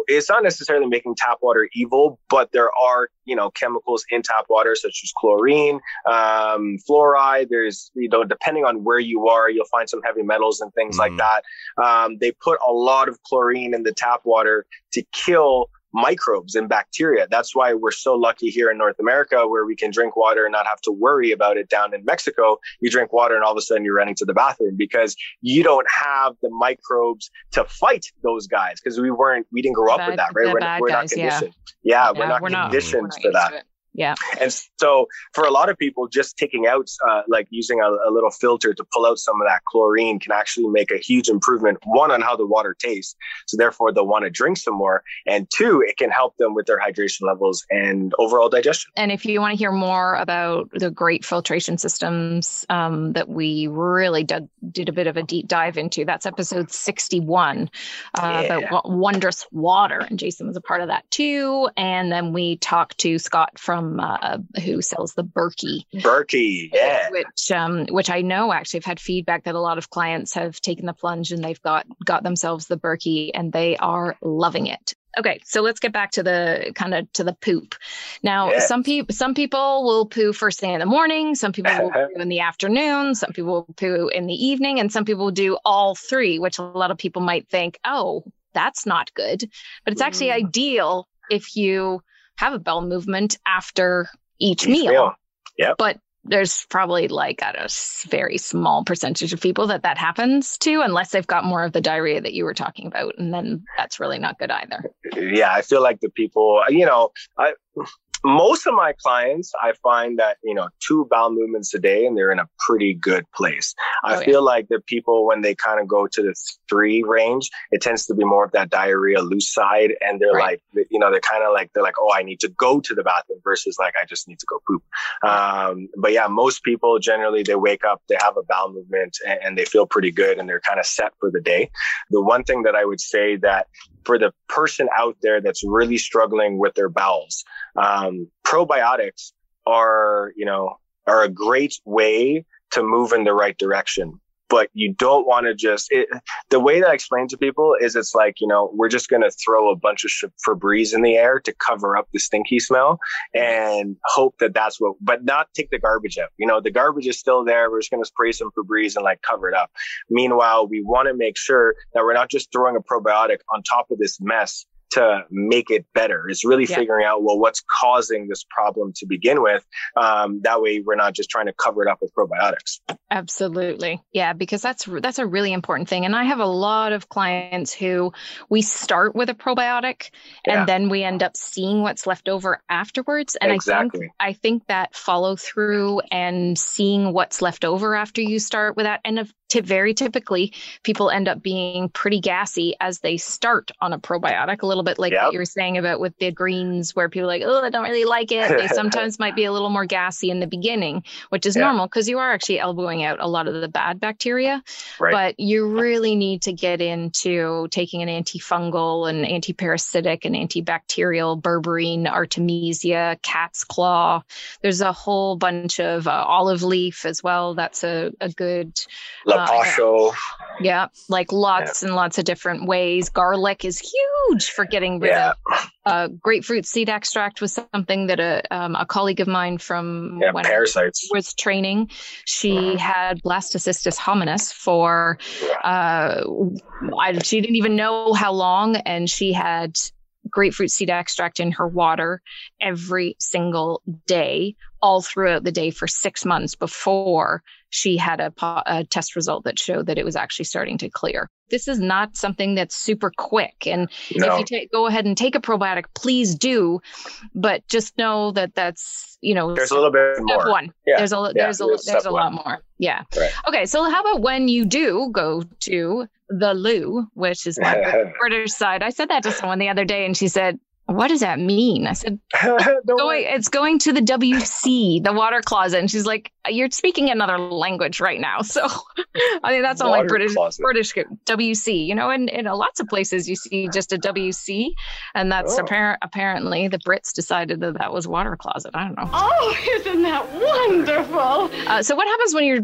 It's not necessarily making tap water evil, but there are you know chemicals in tap water such as chlorine, um, fluoride. There's you know depending on where you are, you'll find some heavy metals and things like Mm. that. Um, they put a lot of chlorine in the tap water to kill microbes and bacteria. That's why we're so lucky here in North America where we can drink water and not have to worry about it down in Mexico. You drink water and all of a sudden you're running to the bathroom because you don't have the microbes to fight those guys because we weren't, we didn't grow up with that, right? We're, we're not guys, yeah. conditioned. Yeah, we're Yeah, not we're not- conditioned we're not for used that. Yeah. And so for a lot of people, just taking out, uh, like using a, a little filter to pull out some of that chlorine can actually make a huge improvement. One on how the water tastes. So therefore they'll want to drink some more. And two, it can help them with their hydration levels and overall digestion. And if you want to hear more about the great filtration systems um, that we really dug, did a bit of a deep dive into, that's episode 61 uh, Yeah. about wondrous water. And Jason was a part of that too. And then we talked to Scott from uh, who sells the Berkey, Berkey. Yeah. which um, which I know actually I've had feedback that a lot of clients have taken the plunge and they've got got themselves the Berkey and they are loving it. Okay, so let's get back to the kind of to the poop. Now, Yeah. some people some people will poo first thing in the morning, some people will poo in the afternoon, some people will poo in the evening, and some people do all three, which a lot of people might think, oh, that's not good. But it's actually Mm. ideal if you have a bowel movement after each, Each meal. meal. Yep. But there's probably like at a very small percentage of people that that happens to, unless they've got more of the diarrhea that you were talking about, and then that's really not good either. yeah, I feel like the people, you know, I most of my clients, I find that you know two bowel movements a day, and they're in a pretty good place. I Oh, yeah. feel like the people when they kind of go to the three range, it tends to be more of that diarrhea loose side, and they're Right. like, you know, they're kind of like they're like, oh, I need to go to the bathroom versus like I just need to go poop. Um, but yeah, most people generally they wake up, they have a bowel movement, and, and they feel pretty good, and they're kind of set for the day. The one thing that I would say that for the person out there that's really struggling with their bowels, um, Um, probiotics are, you know, are a great way to move in the right direction. But you don't want to just, it, the way that I explain to people is it's like, you know, we're just going to throw a bunch of Febreze in the air to cover up the stinky smell and hope that that's what, but not take the garbage out. You know, the garbage is still there. We're just going to spray some Febreze and like cover it up. Meanwhile, we want to make sure that we're not just throwing a probiotic on top of this mess to make it better. It's really Yeah. figuring out, well, what's causing this problem to begin with. Um, that way we're not just trying to cover it up with probiotics. Absolutely. Yeah, because that's that's a really important thing. And I have a lot of clients who we start with a probiotic Yeah. and then we end up seeing what's left over afterwards. And I think I think that follow through and seeing what's left over after you start with that and to very typically people end up being pretty gassy as they start on a probiotic, a little bit like Yep. what you were saying about with the greens where people are like, oh, I don't really like it. They *laughs* sometimes might be a little more gassy in the beginning which is normal because you are actually elbowing out a lot of the bad bacteria. Right. But you really need to get into taking an antifungal and antiparasitic and antibacterial, berberine, artemisia, cat's claw. There's a whole bunch of uh, olive leaf as well. That's a, a good, Lapacho. yeah, like lots and lots of different ways. Garlic is huge for getting rid Yeah. of. Uh, grapefruit seed extract was something that a, um, a colleague of mine from Yeah. when I was training, she had blastocystis hominis for uh, I, she didn't even know how long, and she had grapefruit seed extract in her water every single day, all throughout the day for six months before she had a, a test result that showed that it was actually starting to clear. This is not something that's super quick, and No. if you take go ahead and take a probiotic, please do, but just know that that's you know There's a little bit step more. one. Yeah, There's a yeah, there's a there's there's a lot one. more. Yeah. Right. Okay. So how about when you do go to the loo, which is my Brit- *laughs* British side? I said that to someone the other day, and she said, "What does that mean?" I said, *laughs* Don't "Going, it's going to the WC, the water closet." And she's like, "You're speaking another language right now." *laughs* So I mean, that's all like British closet. British WC. You know, and in lots of places you see just a WC, and that's Oh. apparent. Apparently, the Brits decided that that was water closet. I don't know. Oh, isn't that wonderful? Uh, so what happens when you're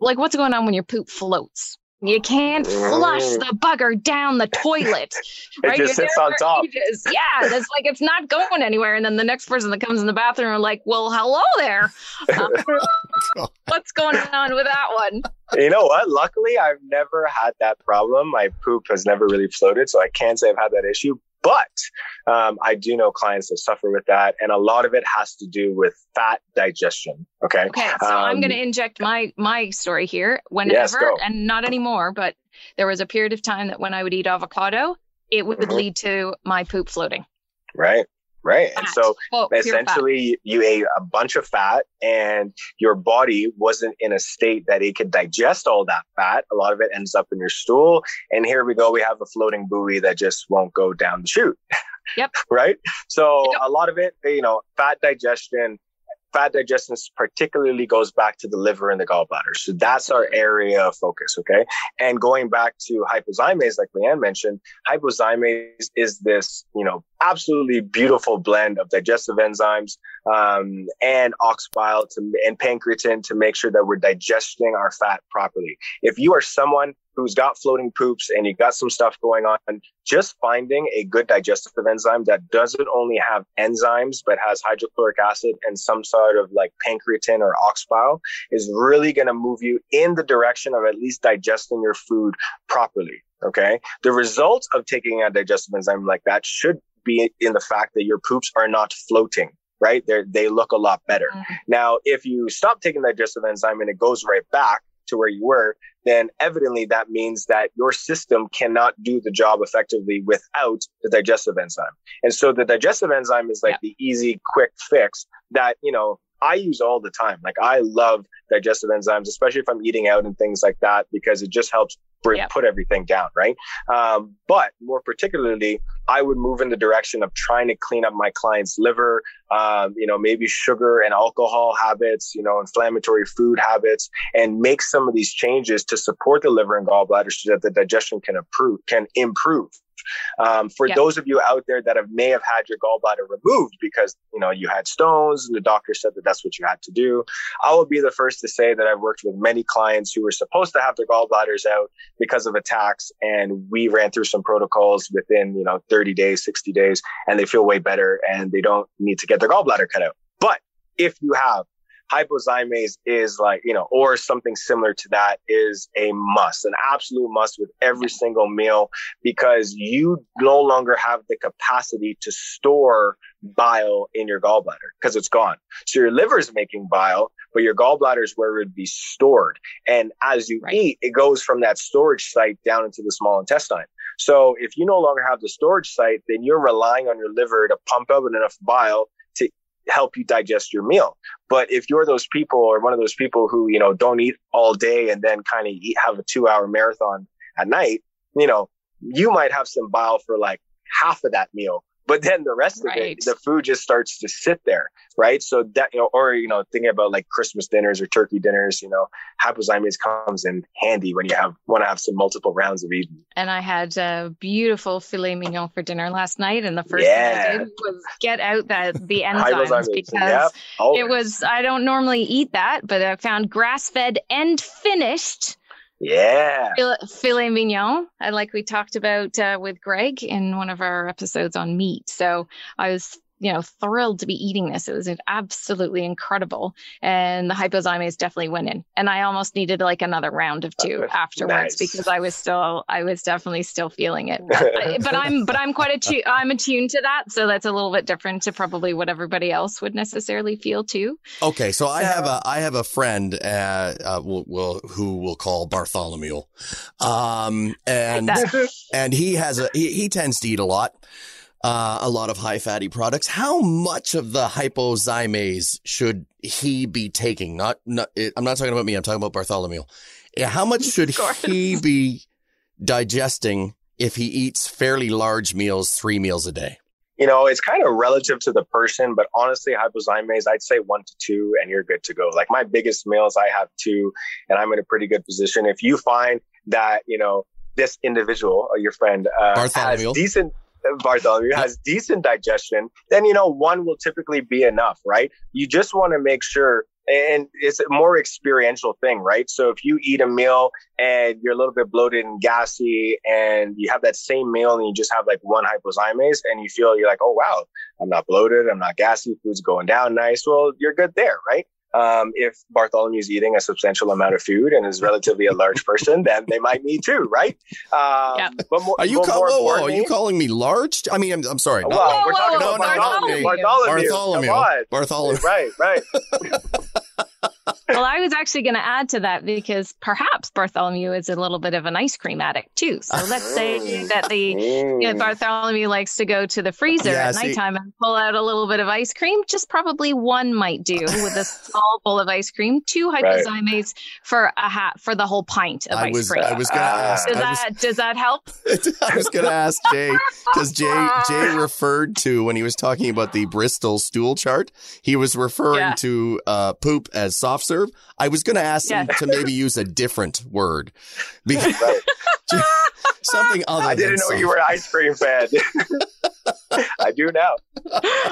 like what's going on when your poop floats? You can't flush the bugger down the toilet. *laughs* It right? just You're sits on top. ages. Yeah, it's like it's not going anywhere. And then the next person that comes in the bathroom are like, "Well, hello there. Um, *laughs* what's going on with that one?" you know what? Luckily, I've never had that problem. My poop has never really floated, so I can't say I've had that issue. But um, I do know clients that suffer with that, and a lot of it has to do with fat digestion. Okay. Okay, so I'm Um, going to inject my my story here. Whenever, go. and not anymore, but there was a period of time that when I would eat avocado, it would Mhm. lead to my poop floating. Right. Right. And so fat. essentially you ate a bunch of fat and your body wasn't in a state that it could digest all that fat a lot of it ends up in your stool and here we go we have a floating buoy that just won't go down the chute Yep. *laughs* right so Yep. a lot of it you know fat digestion fat digestion particularly goes back to the liver and the gallbladder so that's our area of focus okay and going back to hypozymes like leanne mentioned hypozymes is this, you know, absolutely beautiful blend of digestive enzymes um, and ox bile to, and pancreatin to make sure that we're digesting our fat properly. If you are someone who's got floating poops and you got some stuff going on, just finding a good digestive enzyme that doesn't only have enzymes but has hydrochloric acid and some sort of like pancreatin or ox bile is really going to move you in the direction of at least digesting your food properly. Okay. The result of taking a digestive enzyme like that should be in the fact that your poops are not floating. right? They they look a lot better. Mm. Now, if you stop taking the digestive enzyme and it goes right back to where you were, then evidently that means that your system cannot do the job effectively without the digestive enzyme. And so the digestive enzyme is like Yeah. the easy, quick fix that, you know, I use all the time. Like I love digestive enzymes, especially if I'm eating out and things like that, because it just helps br- Yep. put everything down, right? Um, but more particularly, I would move in the direction of trying to clean up my client's liver, um, you know, maybe sugar and alcohol habits, you know, inflammatory food habits, and make some of these changes to support the liver and gallbladder so that the digestion can improve. Can improve. Um, for those of you out there that have may have had your gallbladder removed because you know you had stones and the doctor said that that's what you had to do, I will be the first to say that I've worked with many clients who were supposed to have their gallbladders out because of attacks, and we ran through some protocols within you know 30 days, 60 days, and they feel way better and they don't need to get their gallbladder cut out. But if you have hypozymase is like, you know, or something similar to that is a must, an absolute must with every single meal because you no longer have the capacity to store bile in your gallbladder because it's gone. So your liver is making bile, but your gallbladder is where it would be stored. And as you Right. eat, it goes from that storage site down into the small intestine. So if you no longer have the storage site, then you're relying on your liver to pump out enough bile help you digest your meal. But if you're those people or one of those people who, you know, don't eat all day and then kind of eat, have a two hour marathon at night, you know, you might have some bile for like half of that meal. But then the rest of it, the food just starts to sit there, right? So that, you know, or, you know, thinking about like Christmas dinners or turkey dinners, you know, hypozymase comes in handy when you have, want to have some multiple rounds of eating. And I had a beautiful filet mignon for dinner last night, and the first Yeah. thing I did was get out that the *laughs* enzymes because yep, it was I don't normally eat that, but I found grass fed and finished yeah. filet, mignon, like we talked about uh, with Greg in one of our episodes on meat. So I was, you know, thrilled to be eating this. It was absolutely incredible, and the hypozymase definitely went in. And I almost needed like another round of two afterwards nice. because I was still, I was definitely still feeling it. But, but I'm, *laughs* but I'm quite attuned. I'm attuned to that, so that's a little bit different to probably what everybody else would necessarily feel too. Okay, so I have a I have a friend uh, uh will, will who we'll call Bartholomew, um, and *laughs* and he has a he, he tends to eat a lot, uh, a lot of high fatty products. How much of the hypozymase should he be taking? Not not it, I'm not talking about me. I'm talking about Bartholomew. Yeah, How much *laughs* should he be digesting if he eats fairly large meals, three meals a day? you know, it's kind of relative to the person, but honestly, hypozymase, I'd say one to two and you're good to go. Like my biggest meals, I have two and I'm in a pretty good position. If you find that, you know, this individual or your friend uh, has decent, Bartholomew has decent digestion, then, you know, one will typically be enough, right? You just want to make sure and it's a more experiential thing, right? So if you eat a meal and you're a little bit bloated and gassy and you have that same meal and you just have like one hypozymase and you feel you're like, oh wow, I'm not bloated, I'm not gassy, food's going down nice. Well, you're good there, right? Um, if Bartholomew's eating a substantial amount of food and is relatively a large person, then they might need too, right? Um, Yeah. But more, Are you but call, more whoa, whoa, are you calling me large? I mean, I'm, I'm sorry. well, not- we're talking whoa, about whoa, Bartholomew. Bartholomew. Bartholomew. Bartholomew. Bartholomew. Right, right. *laughs* well, I was actually going to add to that because perhaps Bartholomew is a little bit of an ice cream addict too. So let's say that the you know, Mm. Bartholomew likes to go to the freezer Yeah, at see- nighttime and pull out a little bit of ice cream. Just probably one might do with a *laughs* small bowl of ice cream. Two Right. for a hat for the whole pint of I ice was cream. I was gonna Ah. ask. does I was, that does that help? *laughs* I was gonna ask Jay because Jay Jay *laughs* referred to when he was talking about the Bristol stool chart. He was referring Yeah. to uh, poop as soft serve. I was gonna ask him Yeah. to maybe use a different word *laughs* because *laughs* something other. I didn't than know you were an ice cream fan. *laughs* I do now.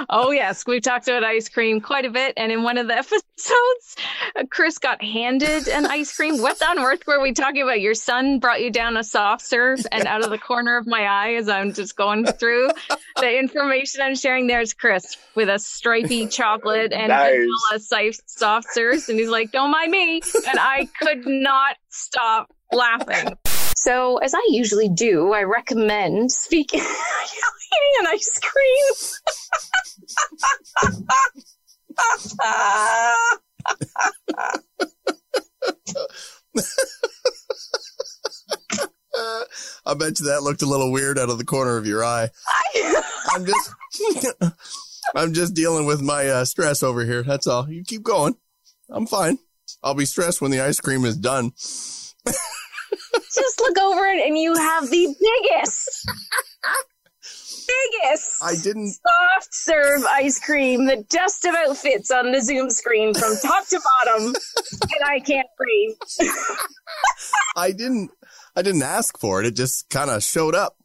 Oh yes, we've talked about ice cream quite a bit, and in one of the episodes, Chris got handed an ice cream. What on earth were we talking about? Your son brought you down a soft serve, and out of the corner of my eye, as I'm just going through the information I'm sharing, there's Chris with a stripy chocolate and Nice. vanilla soft serves, and he's like, "Don't mind me," and I could not stop laughing. So, as I usually do, I recommend speaking *laughs* eating an ice cream. *laughs* I bet you that looked a little weird out of the corner of your eye. I'm just, *laughs* I'm just dealing with my uh, stress over here. That's all. You keep going. I'm fine. I'll be stressed when the ice cream is done. Just look over it and you have the biggest, biggest I didn't. soft serve ice cream that just about fits on the Zoom screen from top to bottom. and I can't breathe. I didn't. I didn't ask for it. It just kind of showed up.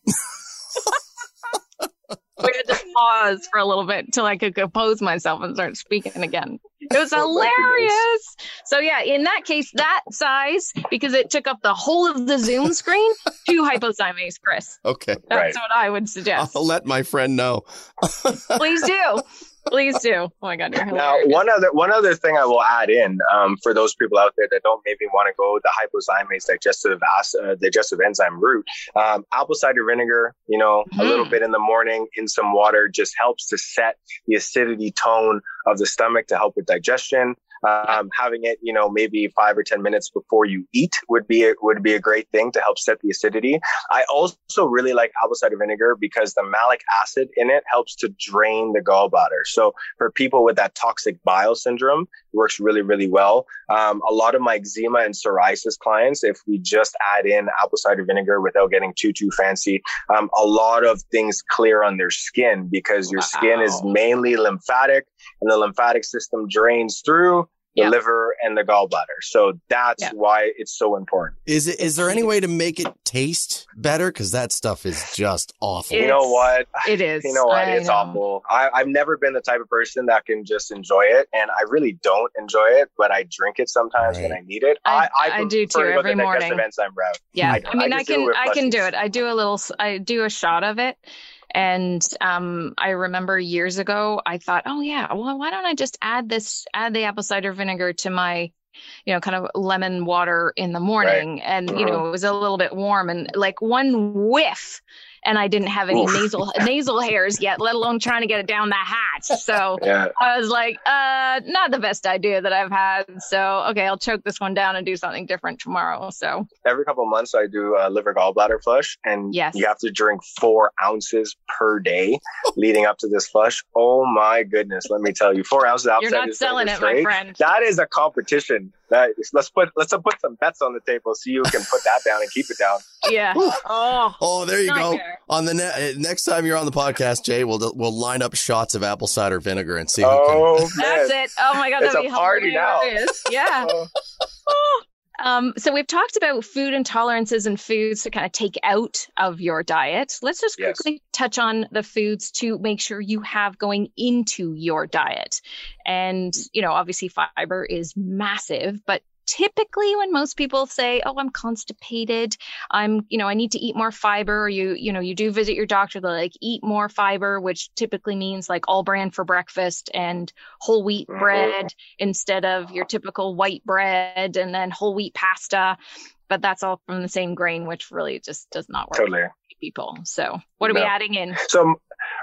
We had to pause for a little bit until I could compose myself and start speaking again. It was *laughs* Oh, hilarious. So yeah, in that case, that size because it took up the whole of the Zoom *laughs* screen. Two hypozymase, Chris. Okay. That's Right. what I would suggest. I'll let my friend know. Please do. *laughs* Please do. Oh my god, Now, one other one other thing I will add in um, for those people out there that don't maybe want to go the hypozymase digestive acid, uh, digestive enzyme route, um, apple cider vinegar, you know, a little Mhm. bit in the morning in some water just helps to set the acidity tone of the stomach to help with digestion. Um, having it, you know, maybe five or ten minutes before you eat would be a, would be a great thing to help set the acidity. I also really like apple cider vinegar because the malic acid in it helps to drain the gallbladder. So for people with that toxic bile syndrome, it works really, really well. Um, a lot of my eczema and psoriasis clients, if we just add in apple cider vinegar without getting too, too fancy, um, a lot of things clear on their skin because your skin is mainly lymphatic and the lymphatic system drains through the Yeah. liver and the gallbladder. So that's Yeah. why it's so important. Is it? Is there any way to make it taste better? Because that stuff is just awful. you know what? It *laughs* is. You know what? I it's know. awful. I, I've never been the type of person that can just enjoy it, and I really don't enjoy it. But I drink it sometimes when I need it. I- I, I do too, every morning. Yeah, I- I, mean, I I, can I can do it. I do a little. I do a shot of it, and um, I remember years ago, I thought, oh yeah, well, why don't I just add this, add the apple cider vinegar to my, you know, kind of lemon water in the morning, and you Mhm. know, it was a little bit warm, and like one whiff. And I didn't have any Oof. nasal *laughs* nasal hairs yet, let alone trying to get it down the hatch. So Yeah, I was like, uh, not the best idea that I've had. So, okay, I'll choke this one down and do something different tomorrow. So, every couple of months I do a liver gallbladder flush, and Yes. you have to drink four ounces per day leading up to this flush. Oh my goodness, let me tell you, four ounces. you're not selling it, vinegar my friend. That is a competition. That is, let's put let's put some bets on the table so you can put that down and keep it down. *laughs* Yeah. Oh, Oh, there you go. nightmare. On the ne- uh, next time you're on the podcast, Jay, we'll we'll line up shots of apple cider vinegar and see who can. Oh *laughs* man, That's it. Oh my god, It's that'd a be party now. hilarious. Yeah. *laughs* Oh. Um, so we've talked about food intolerances and foods to kind of take out of your diet. Let's just Yes. quickly touch on the foods to make sure you have going into your diet. And, you know, obviously fiber is massive, but typically when most people say, "Oh, I'm constipated, I'm, you know, I need to eat more fiber," or you, you know, you do visit your doctor, they're like, "Eat more fiber," which typically means like all bran for breakfast and whole wheat Mhm. bread instead of your typical white bread and then whole wheat pasta. But that's all from the same grain, which really just does not work Totally. for people. So, what are we adding in? So,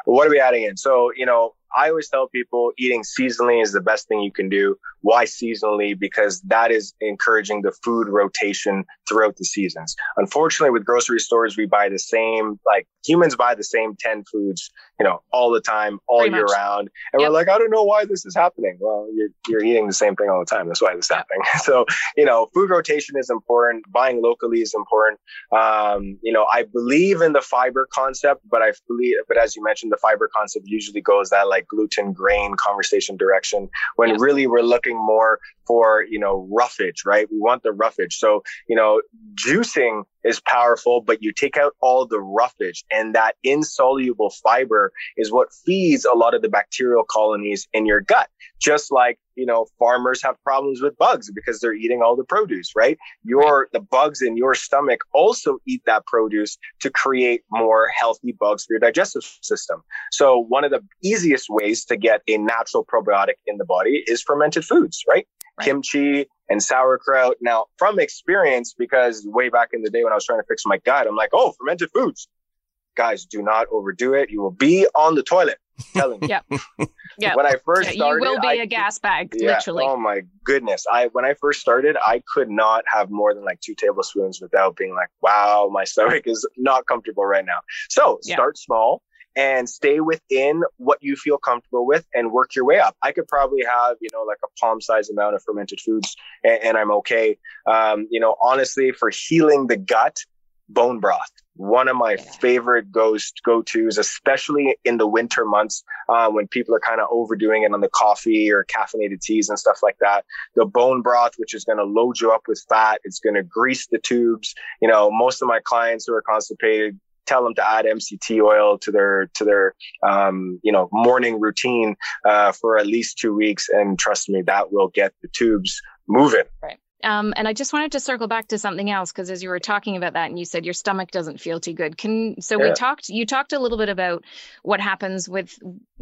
what are we adding in? So, you know, I always tell people eating seasonally is the best thing you can do. Why seasonally? Because that is encouraging the food rotation throughout the seasons. Unfortunately, with grocery stores, we buy the same, like humans buy the same 10 foods, you know, all the time, all Pretty year much. round. And Yep. we're like, I don't know why this is happening. Well, you're, you're eating the same thing all the time. That's why this is happening. *laughs* So, you know, food rotation is important. Buying locally is important. Um, you know, I believe in the fiber concept, but I believe, but as you mentioned, the fiber concept usually goes that like gluten grain conversation direction when Yes. really we're looking more for, you know, roughage, right? We want the roughage. So, you know, juicing is powerful, but you take out all the roughage and that insoluble fiber is what feeds a lot of the bacterial colonies in your gut. Just like, you know, farmers have problems with bugs because they're eating all the produce, right? Your, the bugs in your stomach also eat that produce to create more healthy bugs for your digestive system. So one of the easiest ways to get a natural probiotic in the body is fermented foods, right? Right. Kimchi and sauerkraut. Now, from experience, because way back in the day when I was trying to fix my gut, I'm like, oh, fermented foods. Guys, do not overdo it. You will be on the toilet. telling you. *laughs* Yep. Yeah. When I first Yeah, you will be I- a gas bag, Yeah. literally. Oh my goodness. I when I first started, I could not have more than like two tablespoons without being like, wow, my *laughs* stomach is not comfortable right now. So Yeah. start small and stay within what you feel comfortable with and work your way up. I could probably have, you know, like a palm size amount of fermented foods and, and I'm okay. Um, you know, honestly, for healing the gut, bone broth. One of my Yeah. favorite goes go tos, especially in the winter months uh, when people are kind of overdoing it on the coffee or caffeinated teas and stuff like that. The bone broth, which is going to load you up with fat, it's going to grease the tubes. You know, most of my clients who are constipated tell them to add MCT oil to their to their um, you know morning routine uh, for at least two weeks, and trust me, that will get the tubes moving. Um, and I just wanted to circle back to something else because as you were talking about that, and you said your stomach doesn't feel too good. Can so we talked. You talked a little bit about what happens with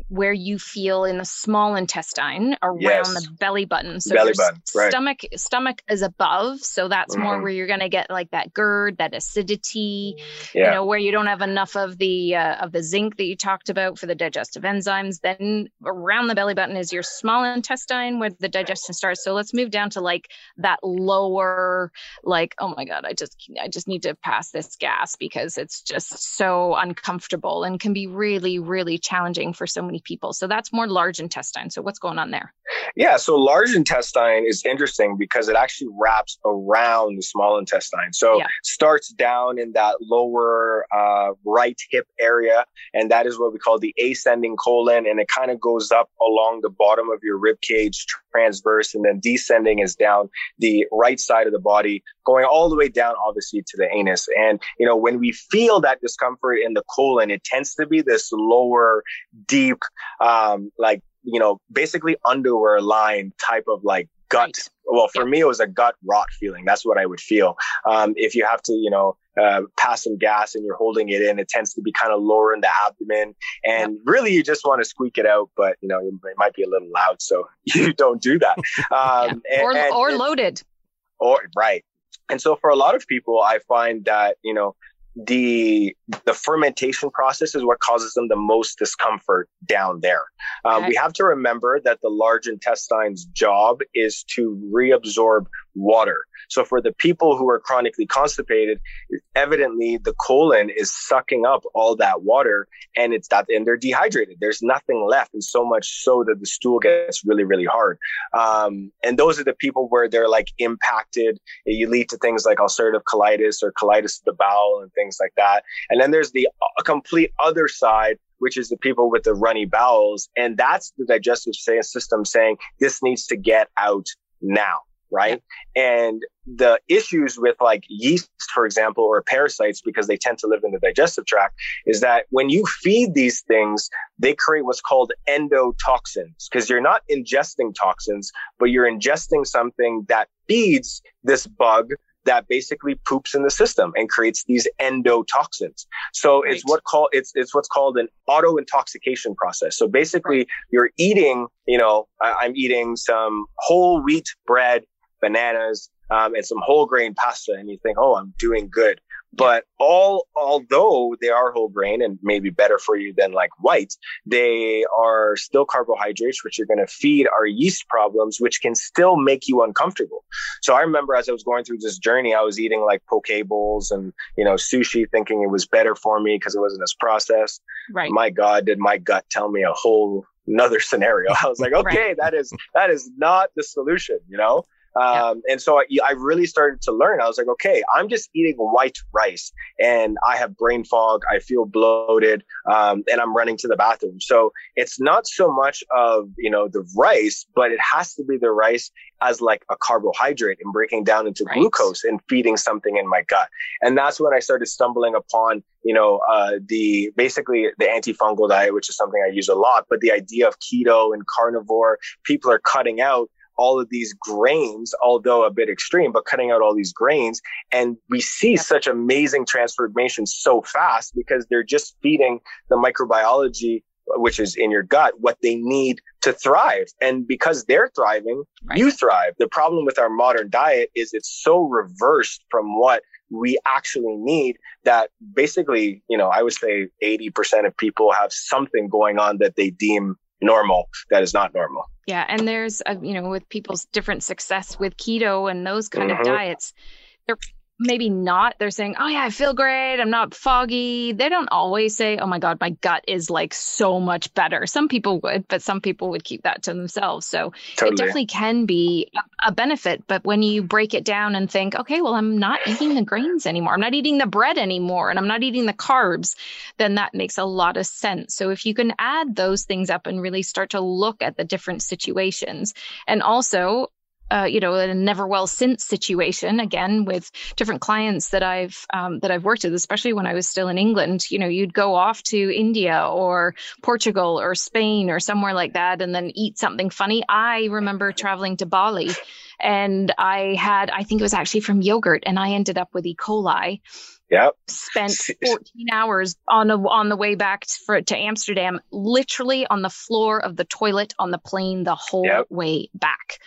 where you feel in the small intestine around Yes. the belly button. So Belly button, right. stomach stomach is above, so that's more Mhm. where you're going to get like that GERD, that acidity. Yeah. You know where you don't have enough of the uh, of the zinc that you talked about for the digestive enzymes. Then around the belly button is your small intestine where the digestion starts. So let's move down to like that lower like oh my god i just i just need to pass this gas because it's just so uncomfortable and can be really really challenging for so many people so that's more large intestine so what's going on there Yeah, so large intestine is interesting because it actually wraps around the small intestine. So Yeah. starts down in that lower uh, right hip area, and that is what we call the ascending colon, and it kind of goes up along the bottom of your rib cage transverse, and then descending is down the right side of the body, going all the way down, obviously, to the anus. And you know, when we feel that discomfort in the colon, it tends to be this lower, deep, um, like you know, basically underwear line type of like gut. Right. Well, for Yeah. me, it was a gut rot feeling. That's what I would feel. Um, if you have to, you know, uh, pass some gas and you're holding it in, it tends to be kind of lower in the abdomen. And really, you just want to squeak it out, but you know, it might be a little loud. So *laughs* you don't do that. *laughs* Um, and- or and- or and- loaded or right. And so for a lot of people, I find that, you know, the the fermentation process is what causes them the most discomfort down there. Um, Okay. We have to remember that the large intestine's job is to reabsorb water. So for the people who are chronically constipated, evidently the colon is sucking up all that water and it's that and they're dehydrated. There's nothing left, and so much so that the stool gets really, really hard. Um, and those are the people where they're like impacted. You lead to things like ulcerative colitis or colitis of the bowel and things like that. And then there's the uh, complete other side, which is the people with the runny bowels, and that's the digestive system saying this needs to get out now. Right. And the issues with like yeast, for example, or parasites, because they tend to live in the digestive tract, is that when you feed these things, they create what's called endotoxins because you're not ingesting toxins, but you're ingesting something that feeds this bug that basically poops in the system and creates these endotoxins. So it's Right. what call it's it's what's called an auto intoxication process. So basically, you're eating, you know, I, I'm eating some whole wheat bread, bananas, um, and some whole grain pasta, and you think, oh, I'm doing good. But all, although they are whole grain and maybe better for you than like white, they are still carbohydrates, which are going to feed our yeast problems, which can still make you uncomfortable. So I remember as I was going through this journey, I was eating like poke bowls and, you know, sushi thinking it was better for me because it wasn't as processed. right My God, did my gut tell me a whole another scenario? *laughs* I was like, okay, that is, that is not the solution, you know? Um, and so I, I really started to learn. I was like, okay, I'm just eating white rice and I have brain fog. I feel bloated. Um, and I'm running to the bathroom. So it's not so much of, you know, the rice, but it has to be the rice as like a carbohydrate and breaking down into Right. glucose and feeding something in my gut. And that's when I started stumbling upon, you know, uh, the basically the antifungal diet, which is something I use a lot, but the idea of keto and carnivore, people are cutting out all of these grains, although a bit extreme, but cutting out all these grains. And we see such amazing transformation so fast because they're just feeding the microbiology which is in your gut, what they need to thrive. And because they're thriving, right. you thrive. The problem with our modern diet is it's so reversed from what we actually need that basically, you know, I would say 80% of people have something going on that they deem normal that is not normal. Yeah. And there's, a, you know, with people's different success with keto and those kind mm-hmm. of diets, they're maybe not. They're saying oh yeah i feel great. I'm not foggy. They don't always say oh my god my gut is like so much better. Some people would but some people would keep that to themselves. So totally. it definitely can be a benefit. But when you break it down and think okay well i'm not eating the grains anymore. I'm not eating the bread anymore and i'm not eating the carbs then that makes a lot of sense. So if you can add those things up and really start to look at the different situations and also uh, you know, a never well since situation again with different clients that I've um, that I've worked with, especially when I was still in England. You know, you'd go off to India or Portugal or Spain or somewhere like that, and then eat something funny. I remember traveling to Bali, and I had I think it was actually from yogurt, and I ended up with E. coli. Yep. Spent 14 hours on a, on the way back to, for, to Amsterdam, literally on the floor of the toilet on the plane the whole yep. way back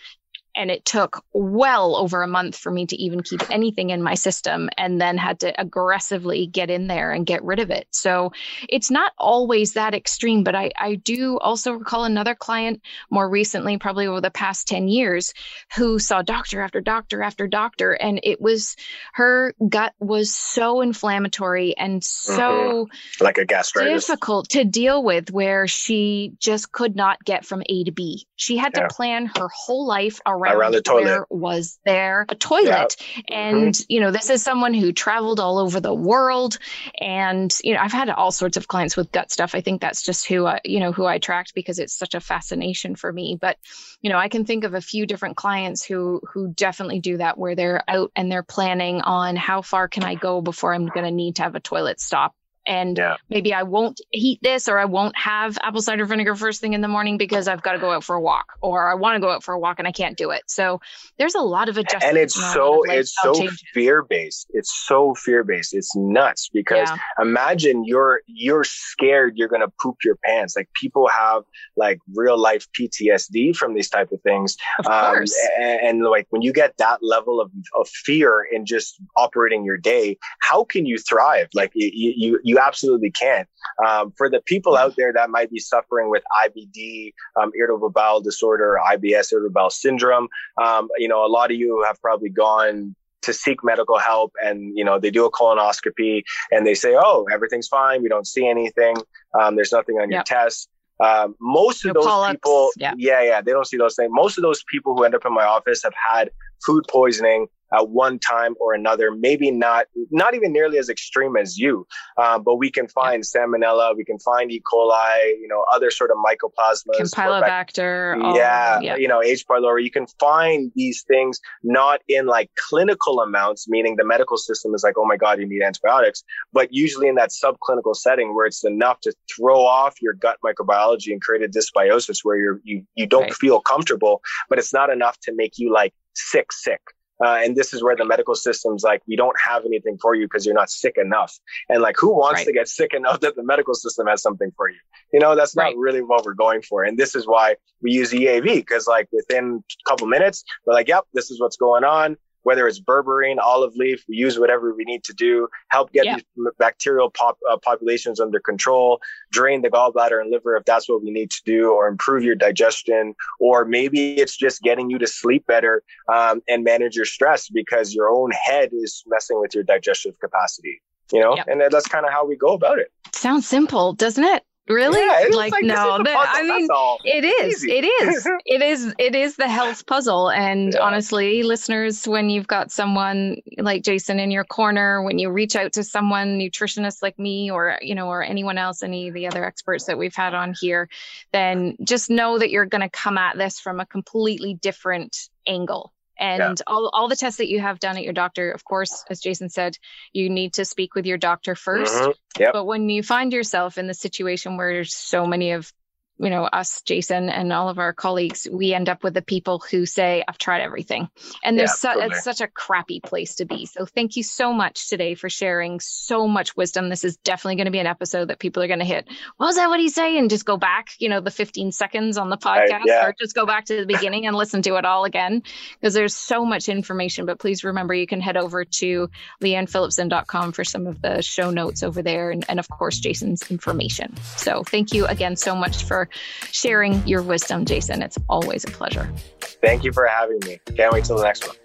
and it took well over a month for me to even keep anything in my system and then had to aggressively get in there and get rid of it so it's not always that extreme but i, I do also recall another client more recently probably over the past 10 years who saw doctor after doctor after doctor and it was her gut was so inflammatory and so mm-hmm. like a gastritis difficult to deal with where she just could not get from a to b she had yeah. to plan her whole life around around, around the toilet. there was there a toilet? Yeah. And, mm-hmm. you know, this is someone who traveled all over the world. And, you know, I've had all sorts of clients with gut stuff. I think that's just who I, you know, who I attract because it's such a fascination for me. But, you know, I can think of a few different clients who, who definitely do that where they're out and they're planning on how far can I go before I'm going to need to have a toilet stop and yeah. maybe I won't heat this or I won't have apple cider vinegar first thing in the morning because I've got to go out for a walk or I want to go out for a walk and I can't do it. So there's a lot of adjustments. And it's so it's so fear based. It's so fear based. It's nuts because yeah. imagine you're you're scared you're gonna poop your pants. Like people have like real life PTSD from these type of things. Of um, course. And, and like when you get that level of, of fear in just operating your day, how can you thrive? Like you you, you absolutely can. Um, for the people out there that might be suffering with IBD, um, irritable bowel disorder, IBS, irritable bowel syndrome, um, you know, a lot of you have probably gone to seek medical help and you know they do a colonoscopy and they say oh everything's fine we don't see anything um, there's nothing on yep. your test um, most of no those polyps. people yeah. yeah yeah they don't see those things most of those people who end up in my office have had food poisoning at one time or another. Maybe not, not even nearly as extreme as you, um, but we can find yeah. salmonella, we can find E. coli, you know, other sort of mycoplasmas, campylobacter, all, yeah, yeah, you know, H. pylori. You can find these things not in like clinical amounts, meaning the medical system is like, oh my god, you need antibiotics, but usually in that subclinical setting where it's enough to throw off your gut microbiology and create a dysbiosis where you're you you don't right. feel comfortable, but it's not enough to make you like sick sick uh, and this is where the medical system's like, we don't have anything for you because you're not sick enough. And like, who wants right. to get sick enough that the medical system has something for you? You know, that's not right. really what we're going for. And this is why we use EAV because like within a couple minutes, we're like, yep, this is what's going on whether it's berberine, olive leaf, we use whatever we need to do, help get yeah. these bacterial pop, uh, populations under control, drain the gallbladder and liver if that's what we need to do, or improve your digestion, or maybe it's just getting you to sleep better um, and manage your stress because your own head is messing with your digestive capacity. You know, yep. and that's kind of how we go about it. Sounds simple, doesn't it? Really? Yeah, like, like, no, the, I mean, it is, it is, *laughs* it is, it is the health puzzle. And yeah. honestly, listeners, when you've got someone like Jason in your corner, when you reach out to someone nutritionist like me, or you know, or anyone else, any of the other experts that we've had on here, then just know that you're going to come at this from a completely different angle and yeah. all, all the tests that you have done at your doctor of course as jason said you need to speak with your doctor 1st mm-hmm. yep. but when you find yourself in the situation where there's so many of you know, us, Jason, and all of our colleagues, we end up with the people who say, I've tried everything. And there's Yeah, su- it's such a crappy place to be. So thank you so much today for sharing so much wisdom. This is definitely going to be an episode that people are going to hit. What was that what he say? And just go back, you know, the 15 seconds on the Right, podcast yeah. or just go back to the beginning and listen to it all again because there's so much information. But please remember you can head over to leannephillipson.com for some of the show notes over there and, and of course Jason's information. So thank you again so much for sharing your wisdom, Jason. It's always a pleasure. Thank you for having me. Can't wait till the next one.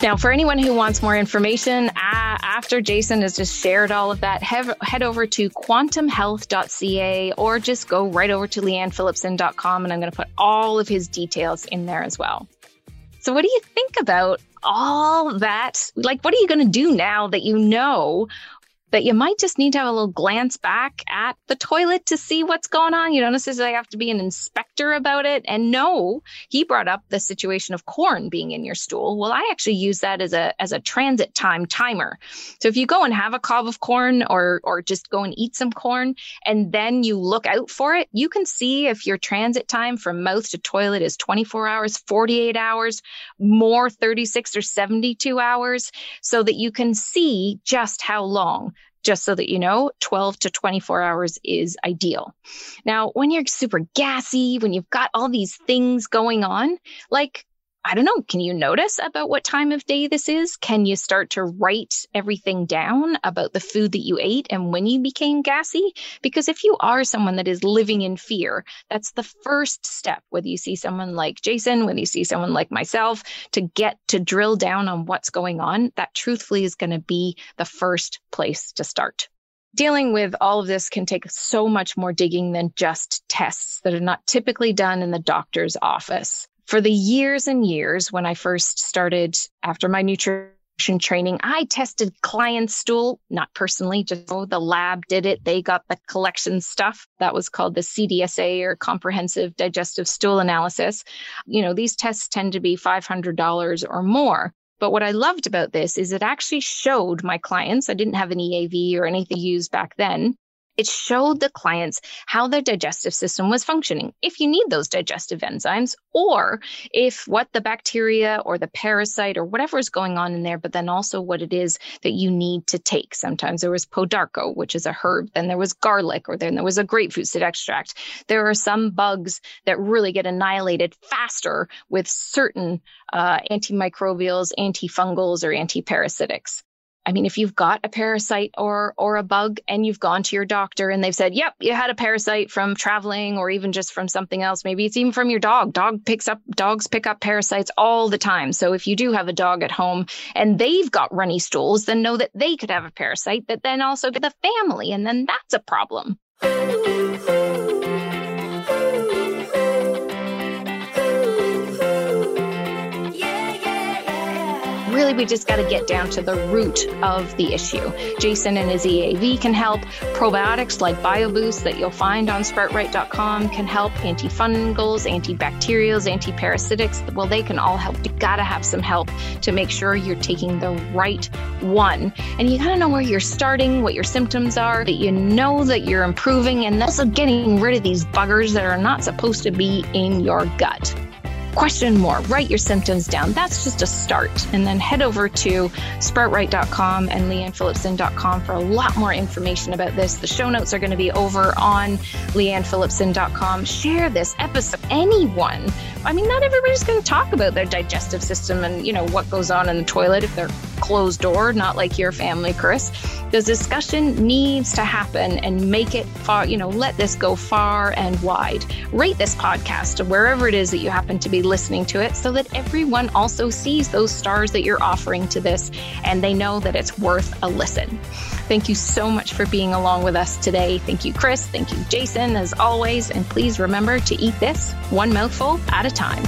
Now, for anyone who wants more information, after Jason has just shared all of that, head, head over to quantumhealth.ca or just go right over to leannephillipson.com and I'm going to put all of his details in there as well. So, what do you think about all that? Like, what are you going to do now that you know that you might just need to have a little glance back at the toilet to see what's going on? You don't necessarily have to be an inspector about it. And no, he brought up the situation of corn being in your stool. Well, I actually use that as a as a transit time timer. So if you go and have a cob of corn or or just go and eat some corn and then you look out for it, you can see if your transit time from mouth to toilet is 24 hours, 48 hours, more 36 or 72 hours so that you can see just how long just so that you know 12 to 24 hours is ideal. Now, when you're super gassy, when you've got all these things going on, like, I don't know, can you notice about what time of day this is? Can you start to write everything down about the food that you ate and when you became gassy? Because if you are someone that is living in fear, that's the first step, whether you see someone like Jason, whether you see someone like myself, to get to drill down on what's going on, that truthfully is going to be the first place to start dealing with all of this can take so much more digging than just tests that are not typically done in the doctor's office. For the years and years when I first started after my nutrition training, I tested clients' stool, not personally, just oh, the lab did it. They got the collection stuff. That was called the CDSA or Comprehensive Digestive Stool Analysis. You know, these tests tend to be $500 or more. But what I loved about this is it actually showed my clients, I didn't have an EAV or anything used back then. It showed the clients how their digestive system was functioning. If you need those digestive enzymes, or if what the bacteria or the parasite or whatever is going on in there, but then also what it is that you need to take. Sometimes there was pau d'arco, which is a herb, then there was garlic, or then there was a grapefruit seed extract. There are some bugs that really get annihilated faster with certain uh, antimicrobials, antifungals, or antiparasitics. I mean, if you've got a parasite or or a bug and you've gone to your doctor and they've said, "Yep, you had a parasite from traveling or even just from something else. Maybe it's even from your dog. Dog picks up dogs pick up parasites all the time. So if you do have a dog at home and they've got runny stools, then know that they could have a parasite that then also the family and then that's a problem. We just got to get down to the root of the issue. Jason and his EAV can help. Probiotics like BioBoost that you'll find on sproutright.com can help. Antifungals, antibacterials, antiparasitics, well, they can all help. You got to have some help to make sure you're taking the right one. And you got to know where you're starting, what your symptoms are, that you know that you're improving, and also getting rid of these buggers that are not supposed to be in your gut question more, write your symptoms down. That's just a start. And then head over to sproutright.com and leannephillipson.com for a lot more information about this. The show notes are going to be over on leannephillipson.com. Share this episode. Anyone. I mean, not everybody's going to talk about their digestive system and, you know, what goes on in the toilet if they're closed door, not like your family, Chris. The discussion needs to happen and make it far, you know, let this go far and wide. Rate this podcast wherever it is that you happen to be listening to it so that everyone also sees those stars that you're offering to this and they know that it's worth a listen. Thank you so much for being along with us today. Thank you, Chris. Thank you, Jason, as always. And please remember to eat this one mouthful at a time.